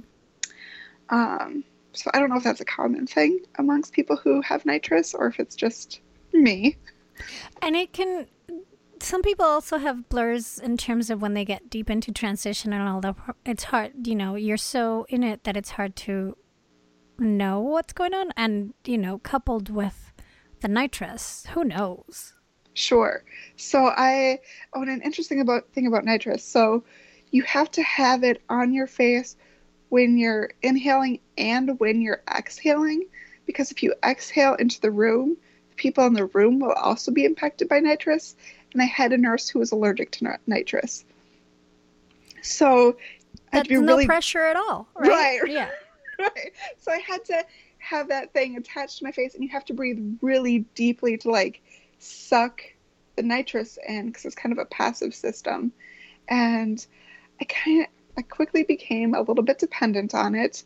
Um, so I don't know if that's a common thing amongst people who have nitrous or if it's just me. And it can. Some people also have blurs in terms of when they get deep into transition and all that. It's hard, you know, you're so in it that it's hard to know what's going on. And, you know, coupled with the nitrous, who knows? Sure. So I, oh, and an interesting about thing about nitrous. So you have to have it on your face when you're inhaling and when you're exhaling, because if you exhale into the room, the people in the room will also be impacted by nitrous. And I had a nurse who was allergic to nitrous. So that's no really... pressure at all, right? Right. Yeah. right. So I had to have that thing attached to my face, and you have to breathe really deeply to like suck the nitrous in because it's kind of a passive system. And I kind of I quickly became a little bit dependent on it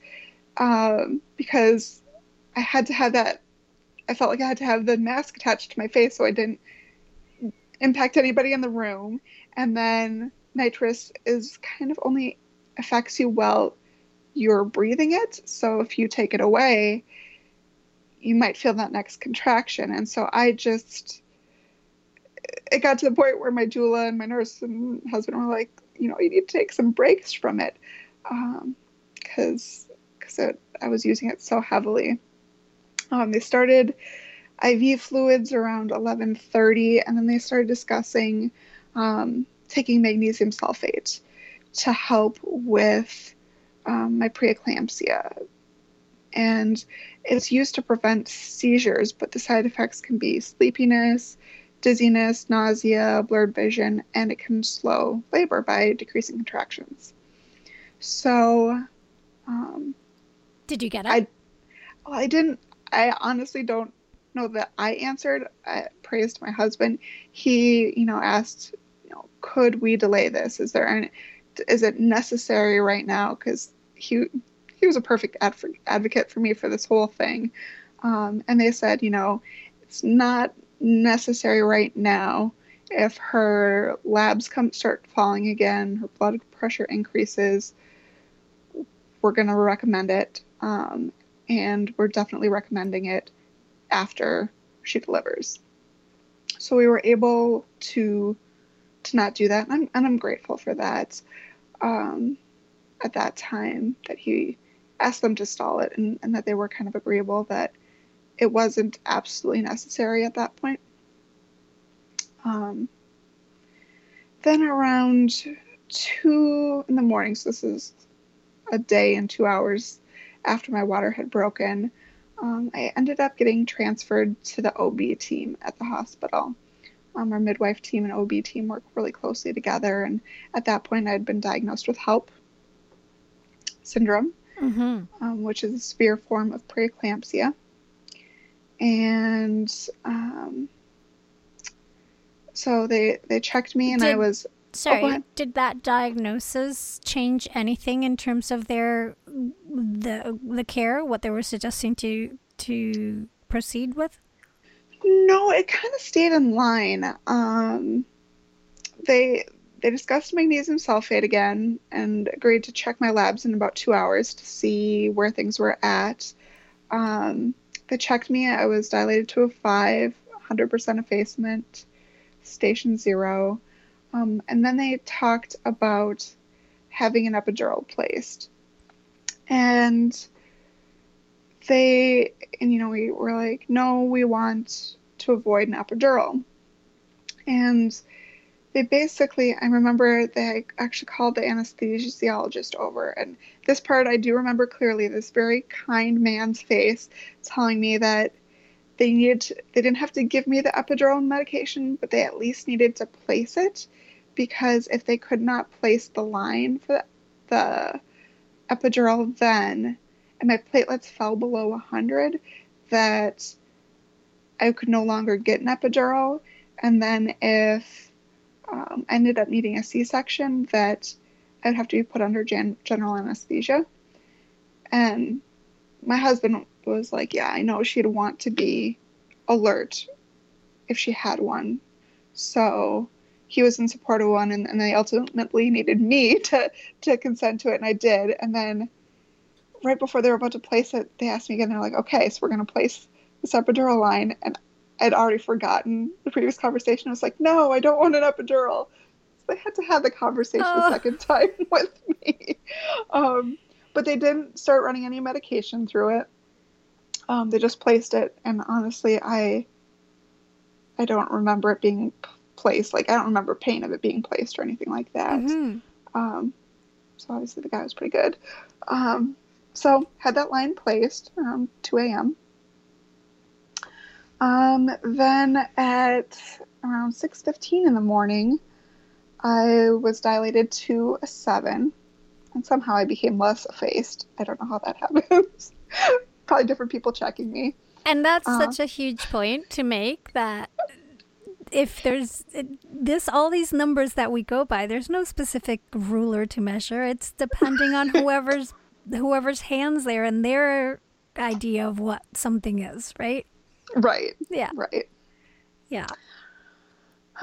um, because I had to have that. I felt like I had to have the mask attached to my face so I didn't impact anybody in the room. And then nitrous is kind of only affects you while you're breathing it. So if you take it away, you might feel that next contraction. And so I just, it got to the point where my doula and my nurse and husband were like, you know, you need to take some breaks from it because um, because I was using it so heavily. Um, they started IV fluids around 11:30, and then they started discussing um, taking magnesium sulfate to help with um, my preeclampsia. And it's used to prevent seizures, but the side effects can be sleepiness, dizziness, nausea, blurred vision, and it can slow labor by decreasing contractions. So, um, did you get it? I, well, I didn't. I honestly don't know that I answered. I praised my husband. He, you know, asked, you know, could we delay this? Is there any? Is it necessary right now? Because he he was a perfect adv- advocate for me for this whole thing. Um, and they said, you know, it's not necessary right now. If her labs come start falling again, her blood pressure increases, we're going to recommend it. Um, and we're definitely recommending it after she delivers. So we were able to to not do that, and I'm, and I'm grateful for that. Um, at that time, that he asked them to stall it, and, and that they were kind of agreeable that it wasn't absolutely necessary at that point. Um, then around two in the morning, so this is a day and two hours after my water had broken, um, I ended up getting transferred to the OB team at the hospital. Um, our midwife team and OB team work really closely together, and at that point, I had been diagnosed with HELLP syndrome, mm-hmm. um, which is a severe form of preeclampsia and um, so they they checked me, and did, I was. Sorry, oh, did that diagnosis change anything in terms of their the the care, what they were suggesting to to proceed with? No, it kind of stayed in line. Um, they they discussed magnesium sulfate again and agreed to check my labs in about two hours to see where things were at. Um, they checked me. I was dilated to a five, 100% effacement, station zero. Um, and then they talked about having an epidural placed. And they, and you know, we were like, no, we want to avoid an epidural. And they basically, I remember they actually called the anesthesiologist over. And this part I do remember clearly this very kind man's face telling me that they needed to, they didn't have to give me the epidural medication, but they at least needed to place it because if they could not place the line for the epidural then and my platelets fell below 100 that I could no longer get an epidural. And then if um, I ended up needing a C section, that I'd have to be put under gen- general anesthesia. And my husband was like, Yeah, I know she'd want to be alert if she had one. So he was in support of one, and, and they ultimately needed me to, to consent to it, and I did. And then right before they were about to place it, they asked me again. They're like, "Okay, so we're going to place this epidural line," and I'd already forgotten the previous conversation. I was like, "No, I don't want an epidural." They had to have the conversation oh. a second time with me. Um, but they didn't start running any medication through it. Um, they just placed it, and honestly, I I don't remember it being placed. Like I don't remember pain of it being placed or anything like that. Mm-hmm. Um, so obviously the guy was pretty good. Um, so had that line placed around 2 a.m. Um, then at around 6:15 in the morning, I was dilated to a seven, and somehow I became less effaced. I don't know how that happens. Probably different people checking me. And that's uh, such a huge point to make that if there's this all these numbers that we go by, there's no specific ruler to measure. It's depending on whoever's whoever's hands there and their idea of what something is, right? Right. Yeah. Right. Yeah.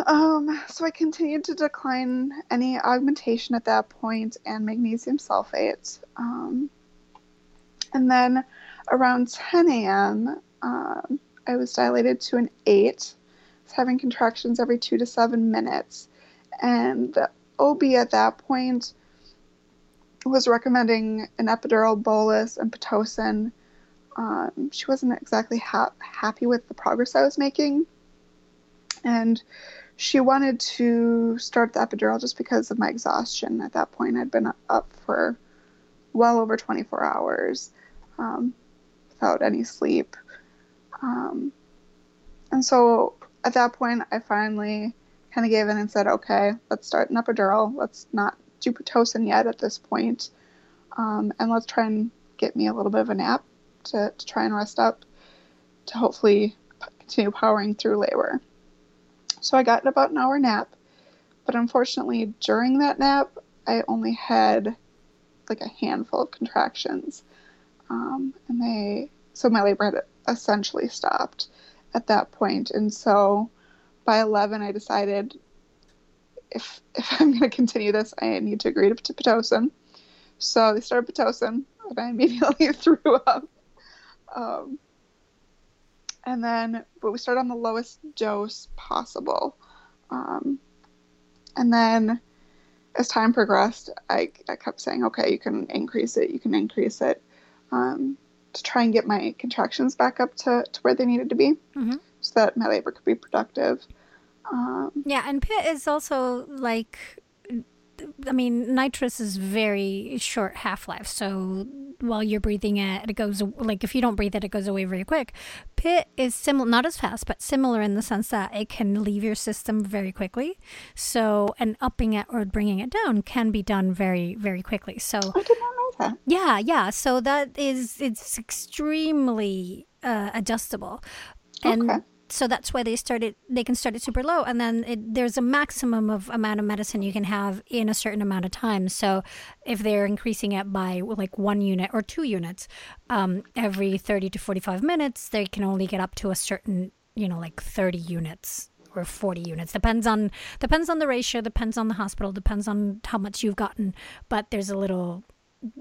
Um, so I continued to decline any augmentation at that point and magnesium sulfate. Um, and then around 10 a.m., um, I was dilated to an 8. I was having contractions every 2 to 7 minutes. And the OB at that point was recommending an epidural bolus and Pitocin. Um, she wasn't exactly ha- happy with the progress I was making. And she wanted to start the epidural just because of my exhaustion. At that point, I'd been up for well over 24 hours um, without any sleep. Um, and so at that point, I finally kind of gave in and said, okay, let's start an epidural. Let's not do Pitocin yet at this point. Um, and let's try and get me a little bit of a nap to, to try and rest up to hopefully continue powering through labor. So I got about an hour nap, but unfortunately, during that nap, I only had like a handful of contractions. Um, and they, so my labor had essentially stopped at that point. And so by 11, I decided if if I'm going to continue this, I need to agree to, to Pitocin. So they started Pitocin, and I immediately threw up. Um, and then, but we started on the lowest dose possible. Um, and then, as time progressed, I, I kept saying, okay, you can increase it, you can increase it, um, to try and get my contractions back up to, to where they needed to be mm-hmm. so that my labor could be productive. Um, yeah, and pit is also like, I mean, nitrous is very short half life. So while you're breathing it, it goes like if you don't breathe it, it goes away very quick. Pit is similar, not as fast, but similar in the sense that it can leave your system very quickly. So, and upping it or bringing it down can be done very, very quickly. So, I did not know that. Yeah, yeah. So that is it's extremely uh, adjustable. And okay so that's why they started they can start it super low. And then it, there's a maximum of amount of medicine you can have in a certain amount of time. So if they're increasing it by like one unit or two units um, every 30 to 45 minutes they can only get up to a certain you know like 30 units or 40 units. Depends on depends on the ratio depends on the hospital depends on how much you've gotten. But there's a little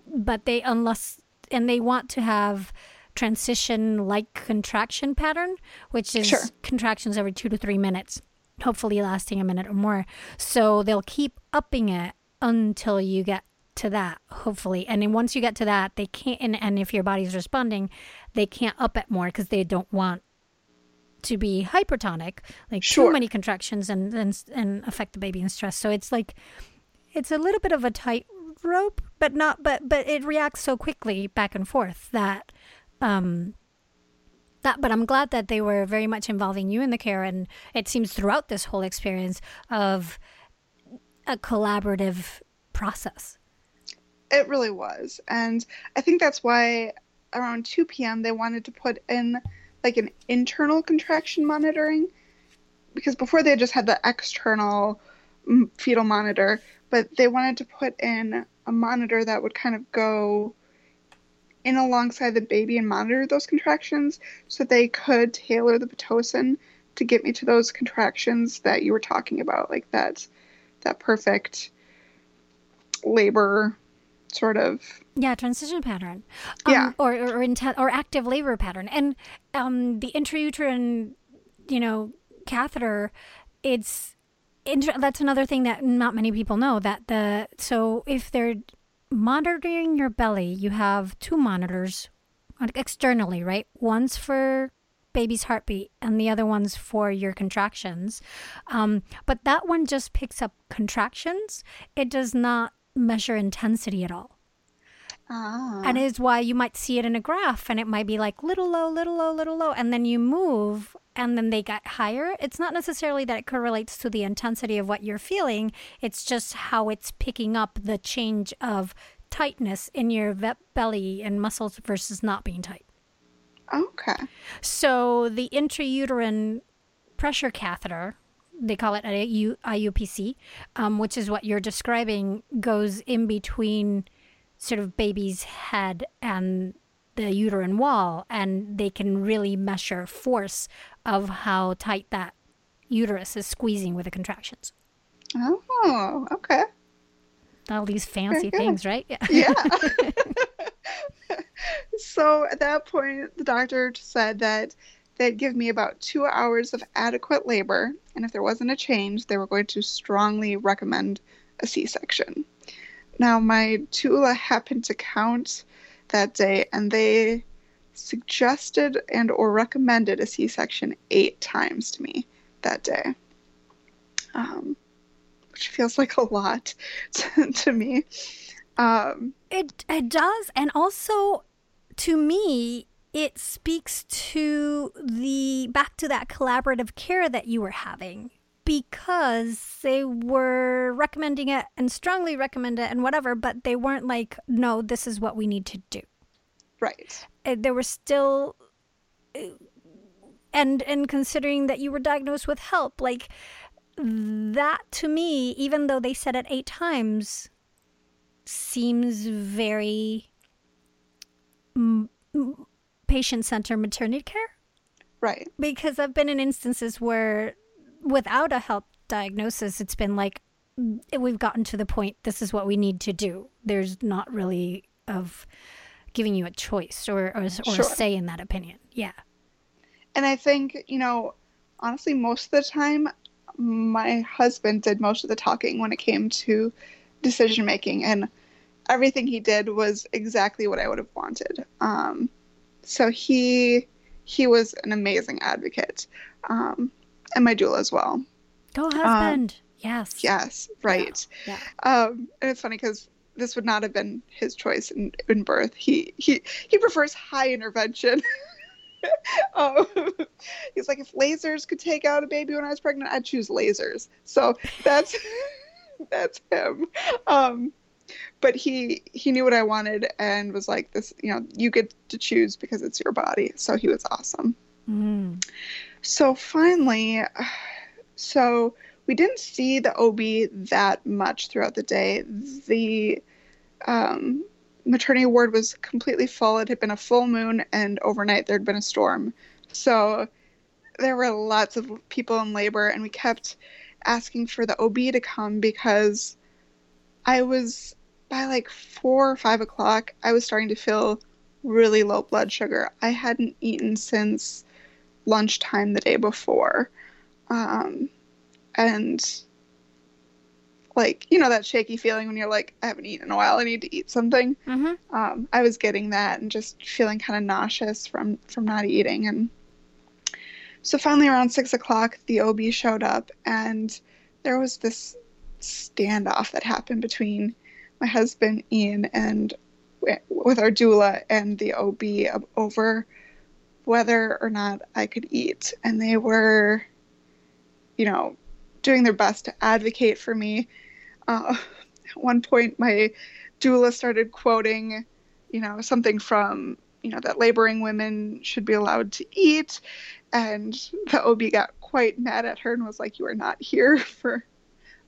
but they unless and they want to have transition like contraction pattern, which is sure. contractions every two to three minutes, hopefully lasting a minute or more. So they'll keep upping it until you get to that, hopefully. And then once you get to that, they can't, and, and if your body's responding, they can't up it more because they don't want to be hypertonic, like sure. too many contractions and, and and affect the baby in stress. So it's like it's a little bit of a tight rope, but not but but it reacts so quickly back and forth that um, that, but I'm glad that they were very much involving you in the care, and it seems throughout this whole experience of a collaborative process. It really was, and I think that's why around 2 p.m. they wanted to put in like an internal contraction monitoring because before they just had the external mm, fetal monitor, but they wanted to put in a monitor that would kind of go in alongside the baby and monitor those contractions so they could tailor the Pitocin to get me to those contractions that you were talking about, like that that perfect labor sort of yeah transition pattern. Um, yeah. or or, or, inten- or active labor pattern. And um, the intrauterine you know catheter it's inter- that's another thing that not many people know that the so if they're monitoring your belly you have two monitors externally right? One's for baby's heartbeat and the other one's for your contractions. Um, but that one just picks up contractions. It does not measure intensity at all. Ah. And is why you might see it in a graph and it might be like little low, little low, little low. And then you move and then they get higher. It's not necessarily that it correlates to the intensity of what you're feeling, it's just how it's picking up the change of tightness in your ve- belly and muscles versus not being tight. Okay. So the intrauterine pressure catheter they call it IUPC, um, which is what you're describing, goes in between sort of baby's head and the uterine wall, and they can really measure force of how tight that uterus is squeezing with the contractions. Oh, okay. All these fancy things, right? Yeah. yeah. so at that point, the doctor said that they'd give me about two hours of adequate labor, and if there wasn't a change, they were going to strongly recommend a C section. Now, my doula happened to count that day, and they suggested and or recommended a C-section eight times to me that day, um, which feels like a lot to, to me. Um, it it does, and also to me, it speaks to the back to that collaborative care that you were having because they were recommending it and strongly recommend it and whatever, but they weren't like, no, this is what we need to do. Right. Uh, there were still, uh, and and considering that you were diagnosed with HELLP, like that to me, even though they said it eight times, seems very. M- patient centered maternity care. Right. Because I've been in instances where without a HELLP diagnosis, it's been like, we've gotten to the point, this is what we need to do. There's not really of giving you a choice or, or, or sure. a say in that opinion. Yeah. And I think, you know, honestly, most of the time, my husband did most of the talking when it came to decision making. And everything he did was exactly what I would have wanted. Um, so he he was an amazing advocate, um, and my doula as well. Go um, husband. Um, yes. Yes. Right. Yeah. yeah. Um, and it's funny because this would not have been his choice in, in birth. He he he prefers high intervention. um, he's like, if lasers could take out a baby when I was pregnant, I'd choose lasers. So that's that's him. Um, but he he knew what I wanted and was like this you know you get to choose because it's your body so he was awesome mm. So finally so we didn't see the OB that much throughout the day. The um, maternity ward was completely full. It had been a full moon and overnight there'd been a storm. So there were lots of people in labor and we kept asking for the OB to come because I was by like four or five o'clock, I was starting to feel really low blood sugar. I hadn't eaten since lunchtime the day before. Um, and like, you know, that shaky feeling when you're like, I haven't eaten in a while, I need to eat something. Mm-hmm. Um, I was getting that and just feeling kind of nauseous from, from not eating. And so finally around six o'clock, the OB showed up and there was this standoff that happened between my husband Ian and with our doula and the OB over whether or not I could eat, and they were, you know, doing their best to advocate for me. Uh, at one point, my doula started quoting, you know, something from you know, that laboring women should be allowed to eat. And the OB got quite mad at her and was like, You are not here for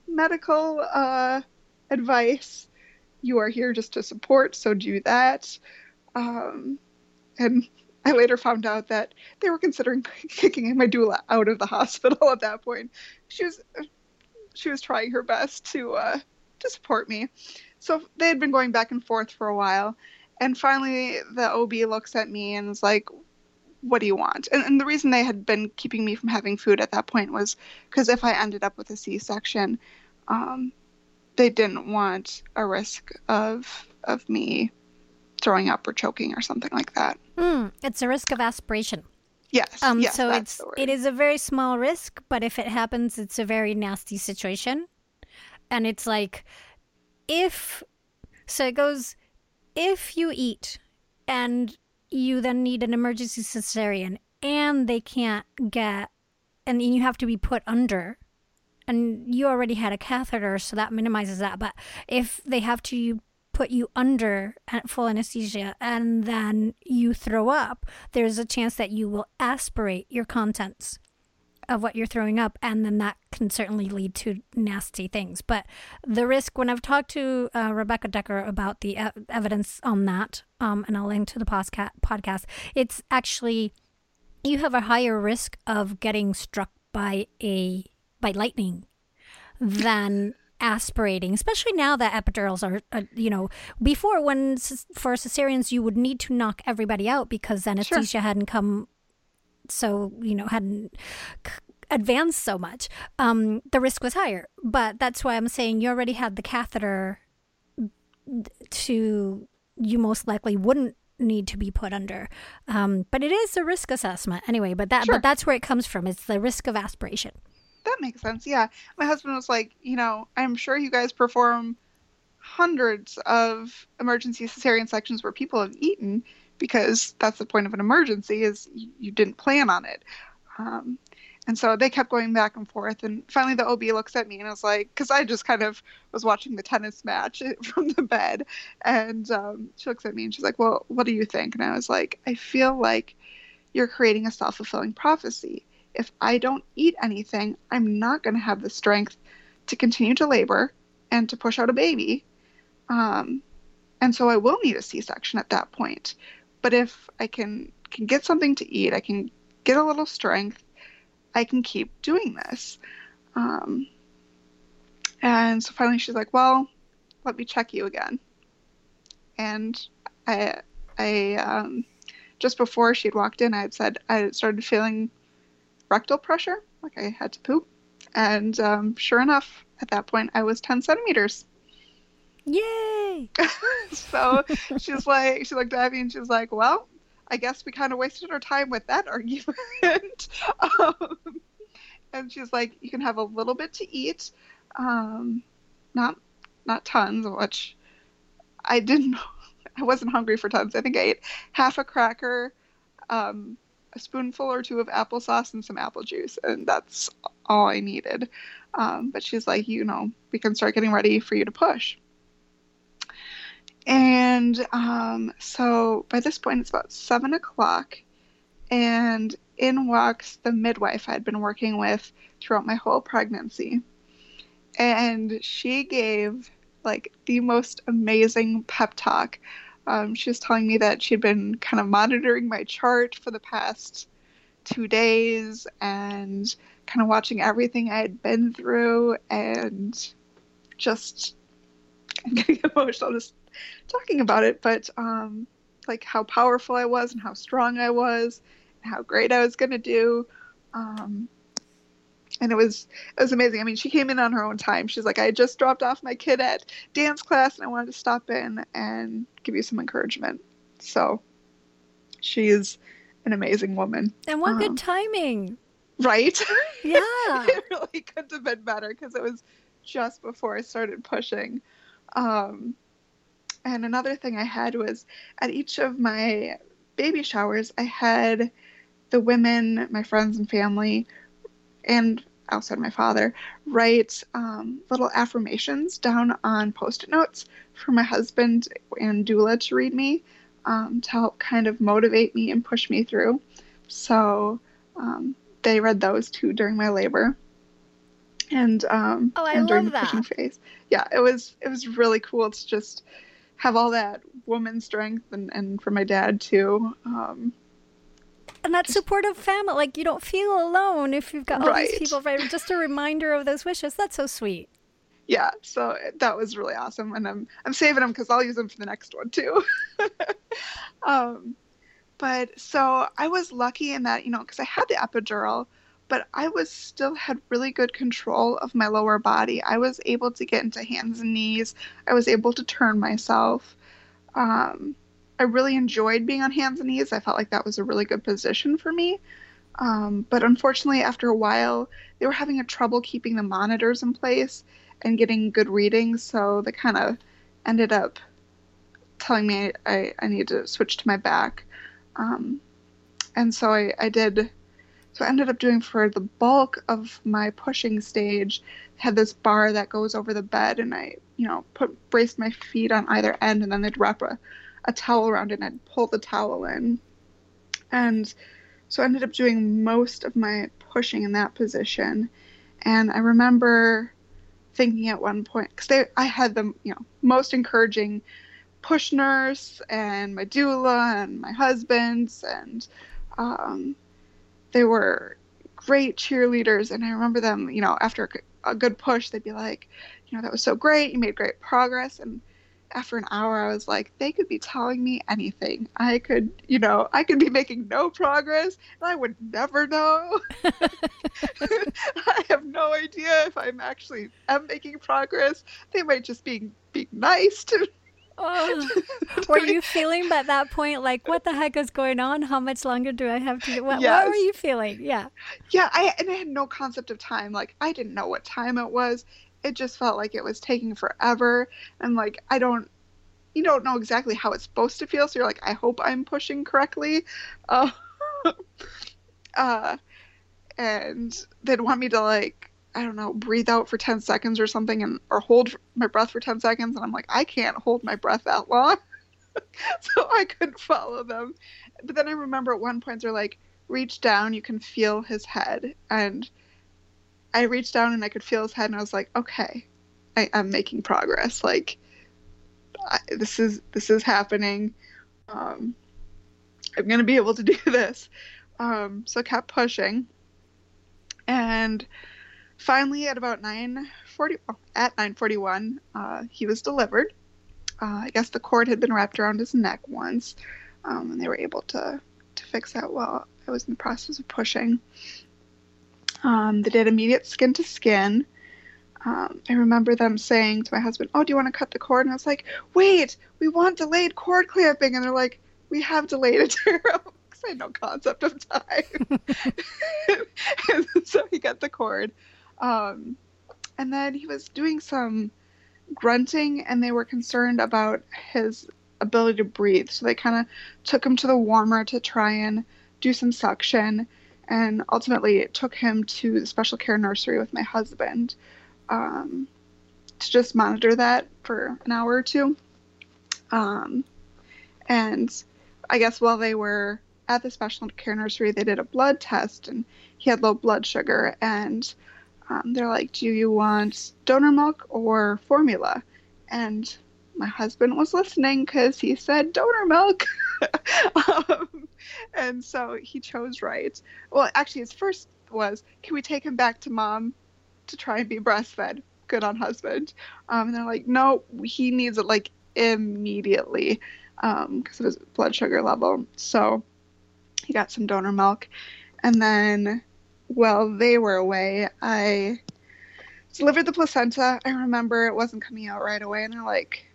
medical uh, advice. You are here just to support, so do that. Um, and I later found out that they were considering kicking my doula out of the hospital at that point. She was she was trying her best to uh, to support me. So they had been going back and forth for a while, and finally the OB looks at me and is like, "What do you want?" And, and the reason they had been keeping me from having food at that point was because if I ended up with a C-section, um, they didn't want a risk of of me throwing up or choking or something like that. Mm, it's a risk of aspiration. Yes. Um, yes, so it's it is a very small risk, but if it happens, it's a very nasty situation. And it's like if so it goes if you eat and you then need an emergency cesarean and they can't get and you have to be put under and you already had a catheter so that minimizes that but if they have to put you under full anesthesia and then you throw up, there's a chance that you will aspirate your contents of what you're throwing up, and then that can certainly lead to nasty things. But the risk, when I've talked to uh, Rebecca Dekker about the evidence on that, um, and I'll link to the posca- podcast, it's actually you have a higher risk of getting struck by a by lightning than aspirating, especially now that epidurals are, uh, you know, before when for cesareans you would need to knock everybody out because anesthesia sure. hadn't come, so you know hadn't advanced so much. Um, the risk was higher, but that's why I'm saying you already had the catheter. To you most likely wouldn't need to be put under. Um, but it is a risk assessment anyway. But that sure. but that's where it comes from. It's the risk of aspiration that makes sense. Yeah. My husband was like, you know, I'm sure you guys perform hundreds of emergency cesarean sections where people have eaten because that's the point of an emergency is you didn't plan on it. Um, and so they kept going back and forth. And finally, the OB looks at me and was like, because I just kind of was watching the tennis match from the bed. And um, she looks at me and she's like, Well, what do you think? And I was like, I feel like you're creating a self fulfilling prophecy if I don't eat anything, I'm not going to have the strength to continue to labor and to push out a baby. Um, and so I will need a C-section at that point. But if I can can get something to eat, I can get a little strength, I can keep doing this. Um, and so finally she's like, "Well, let me check you again." And I, I, um, just before she'd walked in, I had said I started feeling rectal pressure, like I had to poop. And um, sure enough, at that point, I was 10 centimeters. Yay! so she's like, she looked at me and she was like, well, I guess we kind of wasted our time with that argument. um, and she's like, you can have a little bit to eat, um, not not tons, which I didn't. I wasn't hungry for tons. I think I ate half a cracker, um, a spoonful or two of applesauce and some apple juice, and that's all I needed. Um, but she's like, you know, we can start getting ready for you to push. And um, so by this point, it's about seven o'clock, and in walks the midwife I'd been working with throughout my whole pregnancy. And she gave like the most amazing pep talk um, she was telling me that she'd been kind of monitoring my chart for the past two days and kind of watching everything I had been through and just I'm getting emotional just talking about it, but um, like how powerful I was and how strong I was and how great I was gonna do. Um, and it was it was amazing. I mean, she came in on her own time. She's like, I just dropped off my kid at dance class, and I wanted to stop in and give you some encouragement. So, she's an amazing woman. And what um, good timing, right? Yeah, it really couldn't have been better because it was just before I started pushing. Um, and another thing I had was at each of my baby showers, I had the women, my friends and family, and outside my father, write um, little affirmations down on post it notes for my husband and doula to read me. um, to help kind of motivate me and push me through. So um, they read those too during my labor. And um, oh, I and during love the pushing that. phase, yeah, it was it was really cool to just have all that woman strength and, and for my dad too. Um, And that supportive family, like you don't feel alone if you've got all Right. these people, right? Just a reminder of those wishes. That's so sweet. yeah, so that was really awesome, and I'm I'm saving them because I'll use them for the next one too. um, but so I was lucky in that you know because I had the epidural, but I was still had really good control of my lower body. I was able to get into hands and knees. I was able to turn myself. Um, I really enjoyed being on hands and knees. I felt like that was a really good position for me. Um, but unfortunately, after a while, they were having a trouble keeping the monitors in place and getting good readings, so they kind of ended up telling me I, I need to switch to my back. Um, and so I, I did, so I ended up doing for the bulk of my pushing stage, had this bar that goes over the bed, and I, you know, put braced my feet on either end, and then they'd wrap a, a towel around and I'd pull the towel in. And so I ended up doing most of my pushing in that position. And I remember thinking at one point, because I had the you know most encouraging push nurse and my doula and my husband's, and um, they were great cheerleaders. And I remember them, you know, after a good push, they'd be like, you know, that was so great, you made great progress, and after an hour, I was like, they could be telling me anything. I could, you know, I could be making no progress, and I would never know. I have no idea if I'm actually am making progress. They might just be being nice to. Oh. Were you feeling at that point like, what the heck is going on? How much longer do I have to? What, what were you feeling? Yeah. Yeah, I and I had no concept of time. Like I didn't know what time it was. It just felt like it was taking forever. And like I don't, you don't know exactly how it's supposed to feel. So you're like, I hope I'm pushing correctly. Uh, uh, and they'd want me to like I don't know, breathe out for 10 seconds or something and or hold my breath for 10 seconds and I'm like I can't hold my breath that long. so I couldn't follow them. But then I remember at one point they're like reach down, you can feel his head and I reached down and I could feel his head and I was like, okay, I, I'm making progress. Like I, this is this is happening. Um, I'm gonna be able to do this. Um, so I kept pushing, and finally at about 9:40, oh, at 9:41, uh, he was delivered. Uh, I guess the cord had been wrapped around his neck once, um, and they were able to to fix that while I was in the process of pushing. Um, they did immediate skin to skin. Um, I remember them saying to my husband, "Oh, do you want to cut the cord?" And I was like, "Wait, we want delayed cord clamping." And they're like, "We have delayed it because I had no concept of time." so he got the cord, um, and then he was doing some grunting, and they were concerned about his ability to breathe. So they kind of took him to the warmer to try and do some suction, and ultimately it took him to the special care nursery with my husband um, to just monitor that for an hour or two. Um, and I guess while they were at the special care nursery, they did a blood test, and he had low blood sugar. And um, they're like, "Do you want donor milk or formula?" And my husband was listening because he said donor milk. um, and so he chose right. Well, actually, his first was, "Can we take him back to mom to try and be breastfed?" Good on husband. Um, and they're like, "No, he needs it like immediately because of his blood sugar level." So he got some donor milk, and then while they were away, I delivered the placenta. I remember it wasn't coming out right away, and they're like,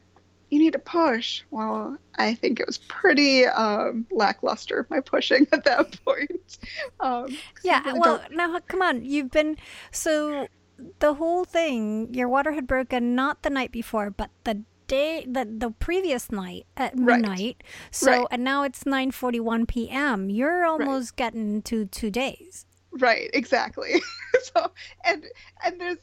"You need to push." Well, I think it was pretty um, lackluster my pushing at that point. Um, Yeah. really Well, don't- now come on. You've been so the whole thing. Your water had broken not the night before, but the day the the previous night at midnight Right. So Right. and now it's nine forty one p.m. You're almost getting to two days. Right, exactly. so and and there's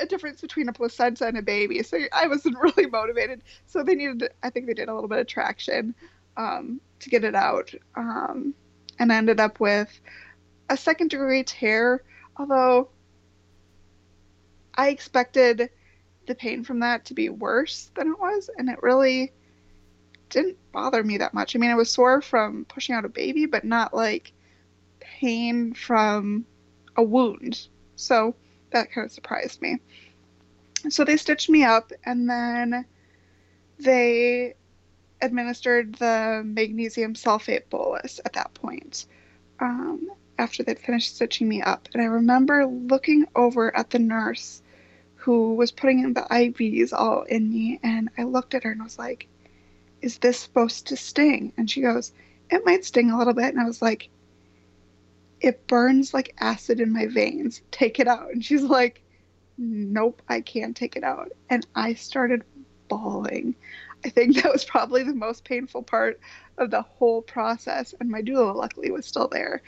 a difference between a placenta and a baby. So I wasn't really motivated. So they needed I think they did a little bit of traction. um, to get it out, um, and I ended up with a second degree tear. Although I expected the pain from that to be worse than it was, and it really didn't bother me that much. I mean, I was sore from pushing out a baby, but not like pain from a wound. So that kind of surprised me. So they stitched me up and then they administered the magnesium sulfate bolus at that point um, after they'd finished stitching me up. And I remember looking over at the nurse who was putting in the IVs all in me, and I looked at her and was like, Is this supposed to sting? And she goes, It might sting a little bit. And I was like, It burns like acid in my veins. Take it out. And she's like, Nope, I can't take it out. And I started bawling. I think that was probably the most painful part of the whole process. And my doula, luckily, was still there.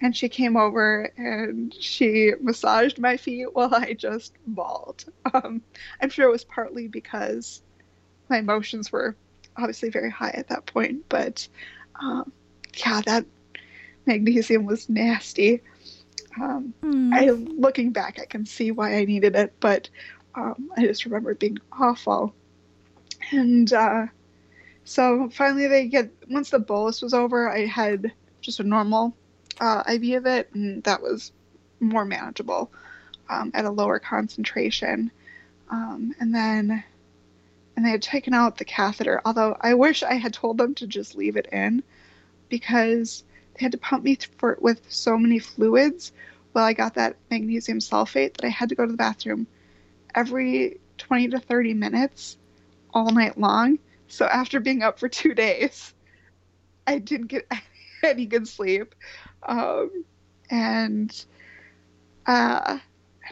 And she came over and she massaged my feet while I just bawled. Um, I'm sure it was partly because my emotions were obviously very high at that point. But um, yeah, that magnesium was nasty. Um, mm. I, looking back, I can see why I needed it, but um, I just remember it being awful. And uh, so finally, they get once the bolus was over, I had just a normal uh, IV of it, and that was more manageable um, at a lower concentration. Um, and then, and they had taken out the catheter. Although I wish I had told them to just leave it in, because they had to pump me for with so many fluids while I got that magnesium sulfate that I had to go to the bathroom every 20 to 30 minutes all night long. So after being up for two days, I didn't get any good sleep, um, and uh,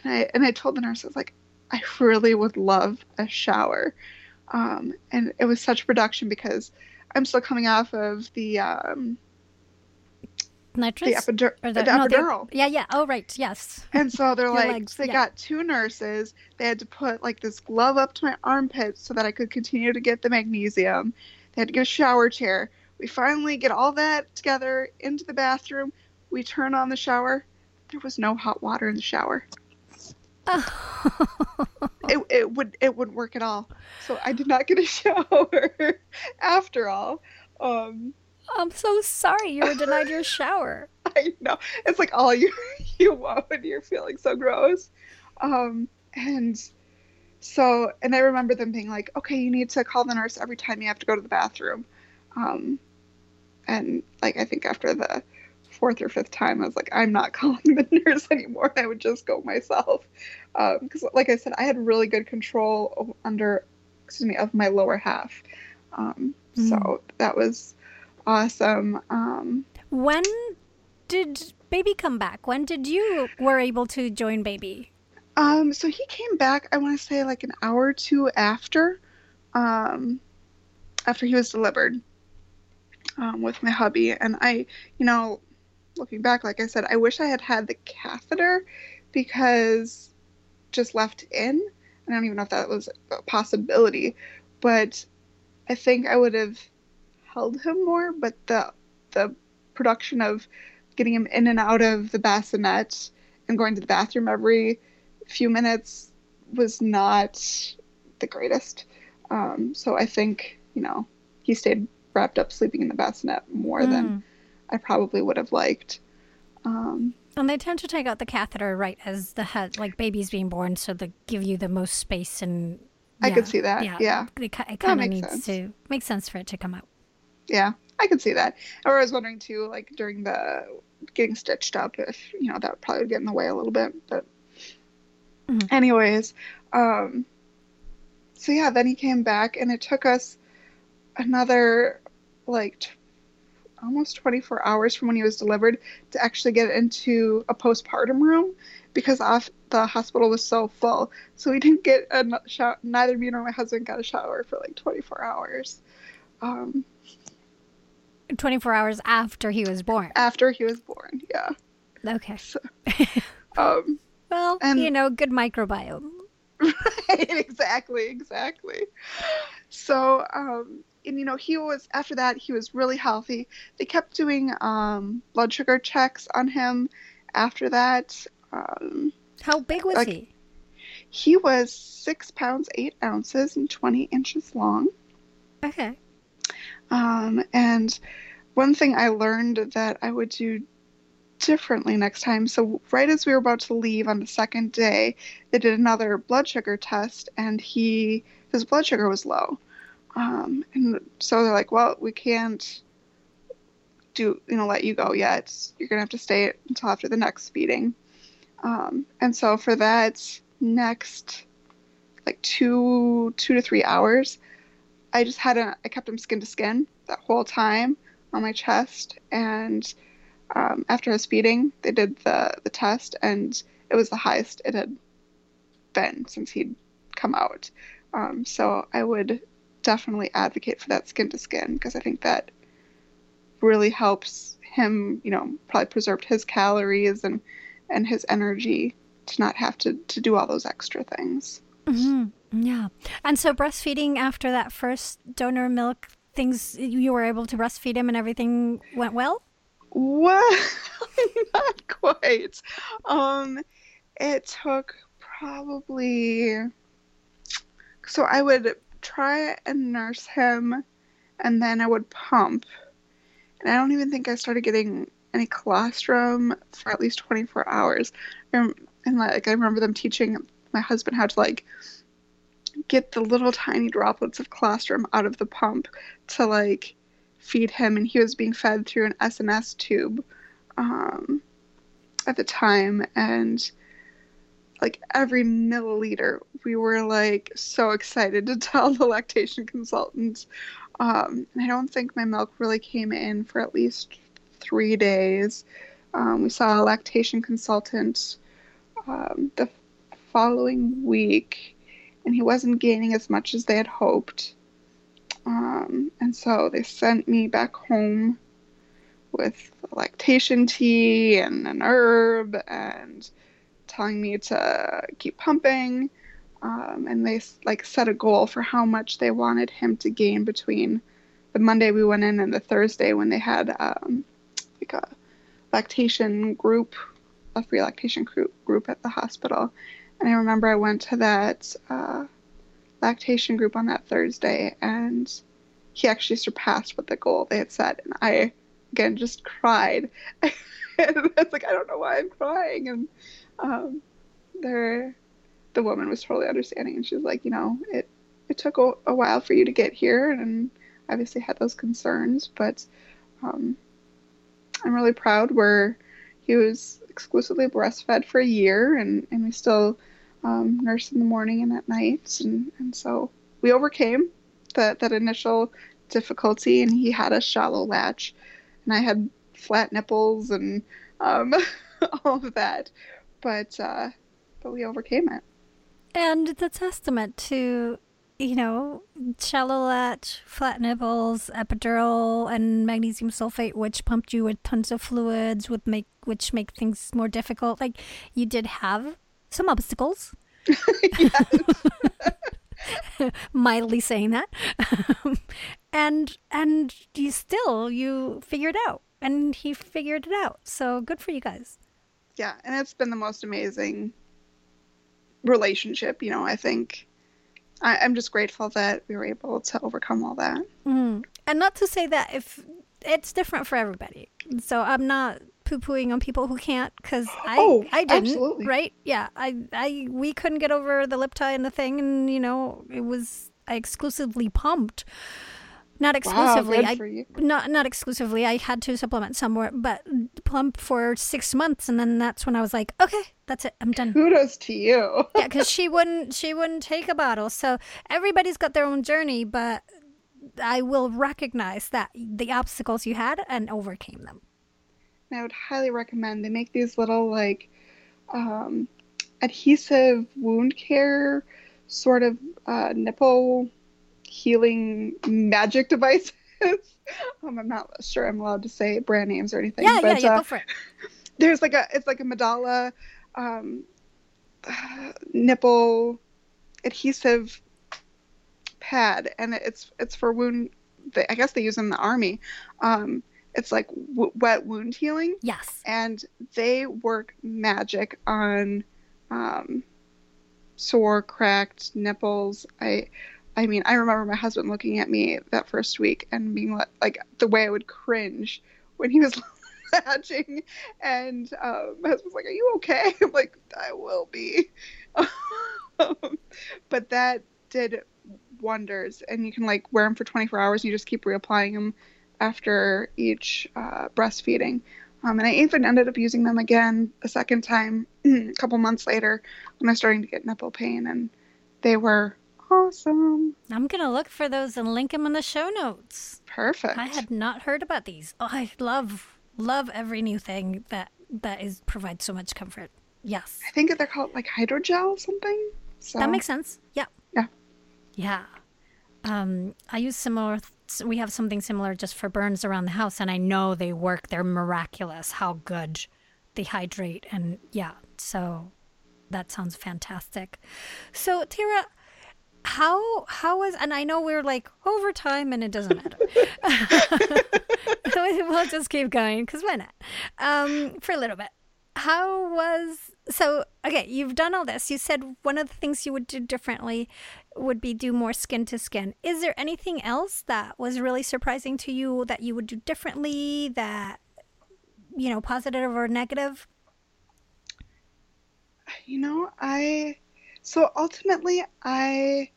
and I and I told the nurse I was like, I really would love a shower, um, and it was such a production because I'm still coming off of the um, nitrous the, epidur- the, the no, epidural. yeah, yeah. Oh, right. Yes. And so they're like, legs, they yeah. got two nurses. They had to put like this glove up to my armpit so that I could continue to get the magnesium. They had to get a shower chair. We finally get all that together into the bathroom. We turn on the shower. There was no hot water in the shower. it, it would it wouldn't work at all. So I did not get a shower after all. Um, I'm so sorry you were denied your shower. I know. It's like all you you want when you're feeling so gross. Um, and so, and I remember them being like, okay, you need to call the nurse every time you have to go to the bathroom. Um, and like, I think after the fourth or fifth time, I was like, I'm not calling the nurse anymore. I would just go myself. Because, um, like I said, I had really good control under, excuse me, of my lower half. Um, mm. So that was awesome. Um, when did baby come back? When did you were able to join baby? Um, so he came back. I want to say like an hour or two after, um, after he was delivered, um, with my hubby. And I, you know, looking back, like I said, I wish I had had the catheter because just left in. I don't even know if that was a possibility, but I think I would have held him more, but the the production of getting him in and out of the bassinet and going to the bathroom every few minutes was not the greatest. Um, so I think you know he stayed wrapped up sleeping in the bassinet more mm. than I probably would have liked. Um, and they tend to take out the catheter right as the head, like baby's being born, so they give you the most space and. Yeah, I could see that. Yeah, yeah. It, it kind of needs sense. to make sense for it to come out. Yeah, I could see that. Or I was wondering too, like during the getting stitched up, if you know that probably would get in the way a little bit. But, mm-hmm. anyways, um, so yeah, then he came back, and it took us another like t- almost 24 hours from when he was delivered to actually get into a postpartum room because off the hospital was so full. So we didn't get a shower. Neither me nor my husband got a shower for like 24 hours. Um, 24 hours after he was born. After he was born, yeah. Okay. So, um, well, and, you know, good microbiome. Right, exactly, exactly. So, um, and you know he was after that he was really healthy. They kept doing um, blood sugar checks on him after that. Um, How big was like- he? he was six pounds eight ounces and twenty inches long. Okay. Um, and one thing I learned that I would do differently next time. So right as we were about to leave on the second day, they did another blood sugar test, and he his blood sugar was low. Um, and so they're like, "Well, we can't do you know let you go yet. You're gonna have to stay until after the next feeding." Um, and so for that next like two two to three hours, I just had a I kept him skin to skin that whole time on my chest, and um, after his feeding, they did the the test, and it was the highest it had been since he'd come out. Um, so I would definitely advocate for that skin to skin because I think that really helps him, you know, probably preserved his calories and and his energy to not have to to do all those extra things. Mm-hmm. Yeah. And so breastfeeding after that first donor milk things you were able to breastfeed him and everything went well? Well, not quite. Um, it took probably. So I would try and nurse him, and then I would pump. And I don't even think I started getting any colostrum for at least 24 hours. Um, And like I remember them teaching my husband how to like get the little tiny droplets of colostrum out of the pump to like feed him and he was being fed through an SNS tube um, at the time and like every milliliter we were like so excited to tell the lactation consultant um, I don't think my milk really came in for at least three days. Um, we saw a lactation consultant um, the following week and he wasn't gaining as much as they had hoped um, and so they sent me back home with lactation tea and an herb and telling me to keep pumping. Um, and they like set a goal for how much they wanted him to gain between the Monday we went in and the Thursday when they had um, like a lactation group, a free lactation group group at the hospital. And I remember I went to that uh, lactation group on that Thursday, and he actually surpassed what the goal they had set. And I, again, just cried. it's like, I don't know why I'm crying. And um, there, the woman was totally understanding, and she was like, you know, it, it took a, a while for you to get here, and obviously had those concerns, but um, I'm really proud where he was exclusively breastfed for a year, and, and we still um, nurse in the morning and at night, and, and so we overcame that that initial difficulty, and he had a shallow latch, and I had flat nipples and um, all of that, but uh, but we overcame it. And it's a testament to, you know, shallow latch, flat nipples, epidural, and magnesium sulfate, which pumped you with tons of fluids, would make which make things more difficult. Like you did have some obstacles. Mildly saying that, and and you still you figured out, and he figured it out. So good for you guys. Yeah, and it's been the most amazing relationship. You know, I think I, I'm just grateful that we were able to overcome all that. Mm. And not to say that if it's different for everybody. So I'm not poo pooing on people who can't because I Oh, I didn't absolutely. right? Yeah I I we couldn't get over the lip tie and the thing and you know it was I exclusively pumped. Not exclusively good I not not exclusively I had to supplement somewhere but plump for six months and then that's when I was like okay that's it I'm done. Kudos to you. yeah because she wouldn't she wouldn't take a bottle. So everybody's got their own journey but i will recognize that the obstacles you had and overcame them And I would highly recommend. They make these little like um, adhesive wound care sort of uh, nipple healing magic devices. um, I'm not sure I'm allowed to say brand names or anything. yeah yeah but, yeah uh, go for it there's like a it's like a Medela um, nipple adhesive pad, and it's it's for wound I guess they use them in the army. Um, it's like w- wet wound healing. Yes. And they work magic on um, sore, cracked nipples. I, I mean, I remember my husband looking at me that first week and being like, like the way I would cringe when he was latching, and um, my husband's like, "Are you okay?" I'm like, "I will be," but that did wonders, and you can like wear them for 24 hours, and you just keep reapplying them after each uh, breastfeeding. Um, and I even ended up using them again a second time a couple months later when I was starting to get nipple pain, and they were awesome. I'm gonna look for those and link them in the show notes. Perfect. I had not heard about these. Oh, I love love every new thing that that is provides so much comfort. Yes, I think they're called like hydrogel something. So that makes sense. Yeah. Yeah. Yeah. Um, I use similar. We have something similar just for burns around the house, and I know they work. They're miraculous. How good they hydrate, and yeah. So that sounds fantastic. So Tara, how how was? And I know we're like over time, and it doesn't matter. So, we'll just keep going because why not? Um, for a little bit. How was so? Okay, you've done all this. You said one of the things you would do differently would be do more skin to skin. Is there anything else that was really surprising to you that you would do differently? That you know, positive or negative? You know, I so ultimately I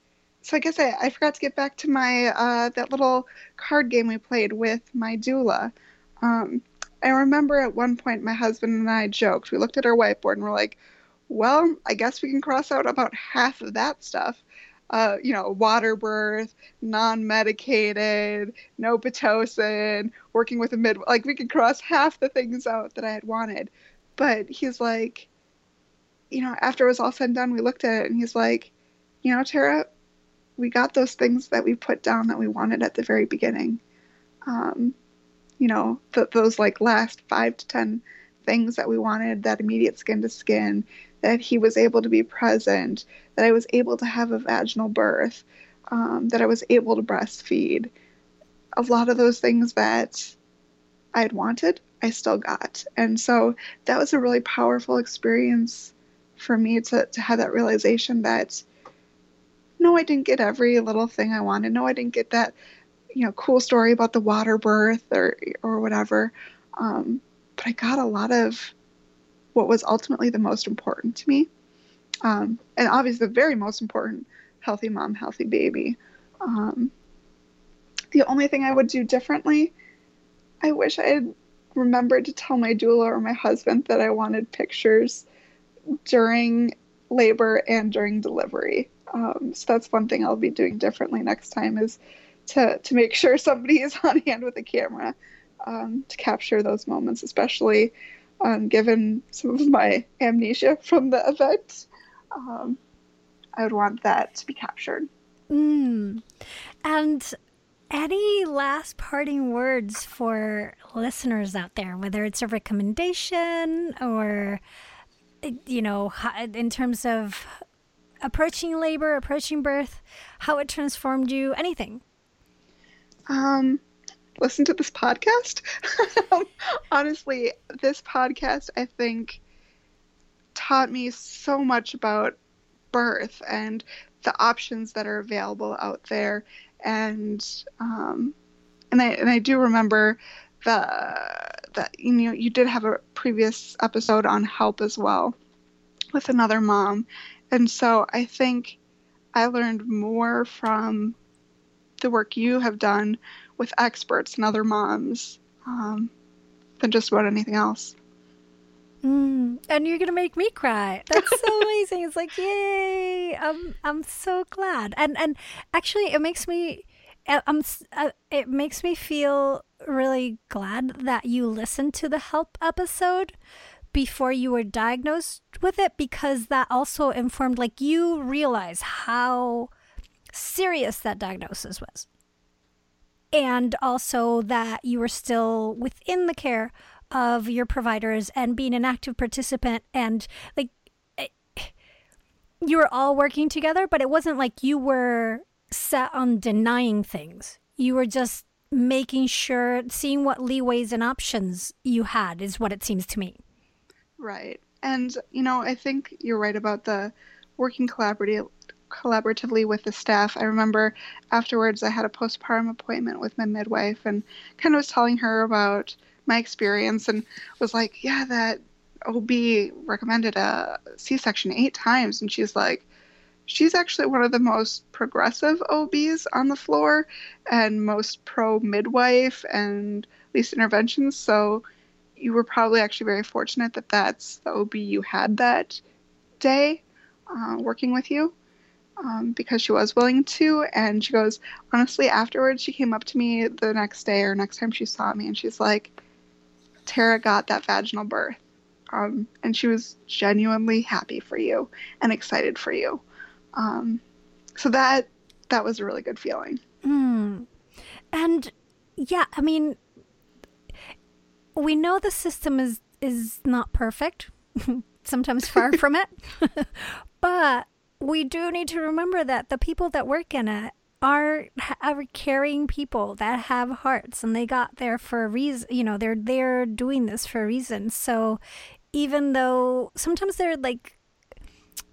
so I guess I, I forgot to get back to my uh, that little card game we played with my doula. Um, I remember at one point my husband and I joked. We looked at our whiteboard and we're like, "Well, I guess we can cross out about half of that stuff." Uh, you know, water birth, non-medicated, no pitocin, working with a mid. Like we could cross half the things out that I had wanted. But he's like, you know, after it was all said and done, we looked at it and he's like, you know, Tara, we got those things that we put down that we wanted at the very beginning. Um, you know, th- those like last five to ten things that we wanted, that immediate skin to skin, that he was able to be present, that I was able to have a vaginal birth, um, that I was able to breastfeed. A lot of those things that I had wanted, I still got. And so that was a really powerful experience for me to, to have that realization that no, I didn't get every little thing I wanted. No, I didn't get that, you know, cool story about the water birth or or whatever. Um, but I got a lot of what was ultimately the most important to me, um, and obviously the very most important: healthy mom, healthy baby. Um, the only thing I would do differently, I wish I had remembered to tell my doula or my husband that I wanted pictures during labor and during delivery. Um, so that's one thing I'll be doing differently next time is to to make sure somebody is on hand with a camera um, to capture those moments, especially um, given some of my amnesia from the event. Um, I would want that to be captured. Mm. And any last parting words for listeners out there, whether it's a recommendation or, you know, in terms of approaching labor, approaching birth, how it transformed you, anything? Um, listen to this podcast. Honestly, this podcast, I think, taught me so much about birth and the options that are available out there. And um, and I and I do remember the that you know you did have a previous episode on HELLP as well with another mom and so I think I learned more from the work you have done with experts and other moms um, than just about anything else. Mm, and you're gonna make me cry. That's so amazing. It's like, yay! I'm I'm so glad. And and actually, it makes me, uh, I'm uh, it makes me feel really glad that you listened to the HELLP episode before you were diagnosed with it because that also informed like you realize how serious that diagnosis was and also that you were still within the care of your providers and being an active participant and like eh, you were all working together but it wasn't like you were set on denying things you were just making sure, seeing what leeways and options you had, is what it seems to me. Right. And, you know, I think you're right about the working collaboratively collaboratively with the staff. I remember afterwards I had a postpartum appointment with my midwife and kind of was telling her about my experience and was like, yeah, that OB recommended a C-section eight times, and she's like, she's actually one of the most progressive OBs on the floor and most pro midwife and least interventions. So you were probably actually very fortunate that that's the OB you had that day uh, working with you um, because she was willing to. And she goes, honestly, afterwards, she came up to me the next day or next time she saw me and she's like, Tara got that vaginal birth. Um, and she was genuinely happy for you and excited for you. Um, so that that was a really good feeling. Mm. And yeah, I mean, we know the system is is not perfect. Sometimes far from it, but we do need to remember that the people that work in it are are caring people that have hearts and they got there for a reason you know they're they're doing this for a reason so even though sometimes they're like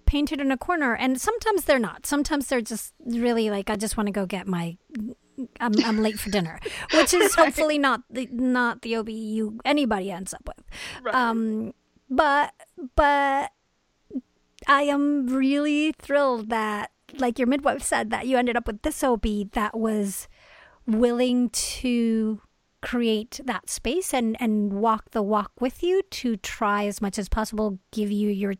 painted in a corner and sometimes they're not sometimes they're just really like i just want to go get my I'm, I'm late for dinner which is right. hopefully not the not the obu anybody ends up with right. um but but i am really thrilled that like your midwife said that you ended up with this ob that was willing to create that space and and walk the walk with you to try as much as possible give you your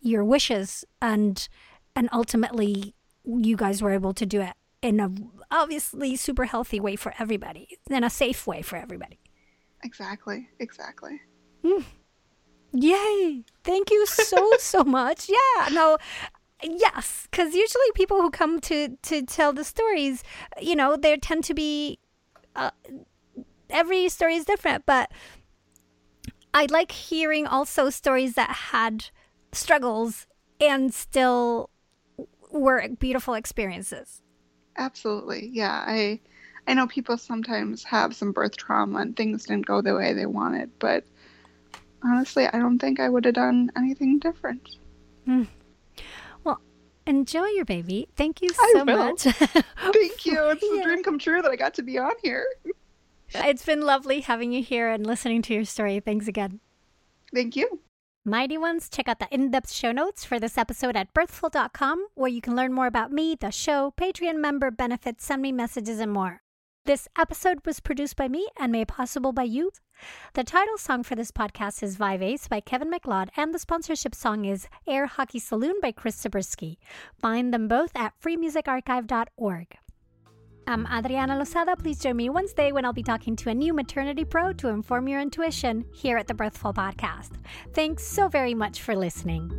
your wishes. And and ultimately you guys were able to do it in a obviously super healthy way for everybody in a safe way for everybody. Exactly exactly. Mm. Yay thank you so so much yeah no yes because usually people who come to to tell the stories you know they tend to be uh, every story is different, but I like hearing also stories that had struggles and still were beautiful experiences. Absolutely. Yeah. I I know people sometimes have some birth trauma and things didn't go the way they wanted, but honestly, I don't think I would have done anything different. Mm. Well, enjoy your baby. Thank you so much. Thank you. It's yeah. a dream come true that I got to be on here. It's been lovely having you here and listening to your story. Thanks again. Thank you. Mighty Ones, check out the in depth show notes for this episode at birthful.com, where you can learn more about me, the show, Patreon member benefits, send me messages, and more. This episode was produced by me and made possible by you. The title song for this podcast is Vibe Ace by Kevin MacLeod, and the sponsorship song is Air Hockey Saloon by Chris Zabriskie. Find them both at freemusicarchive.org. I'm Adriana Losada. Please join me Wednesday when I'll be talking to a new maternity pro to inform your intuition here at the Birthful Podcast. Thanks so very much for listening.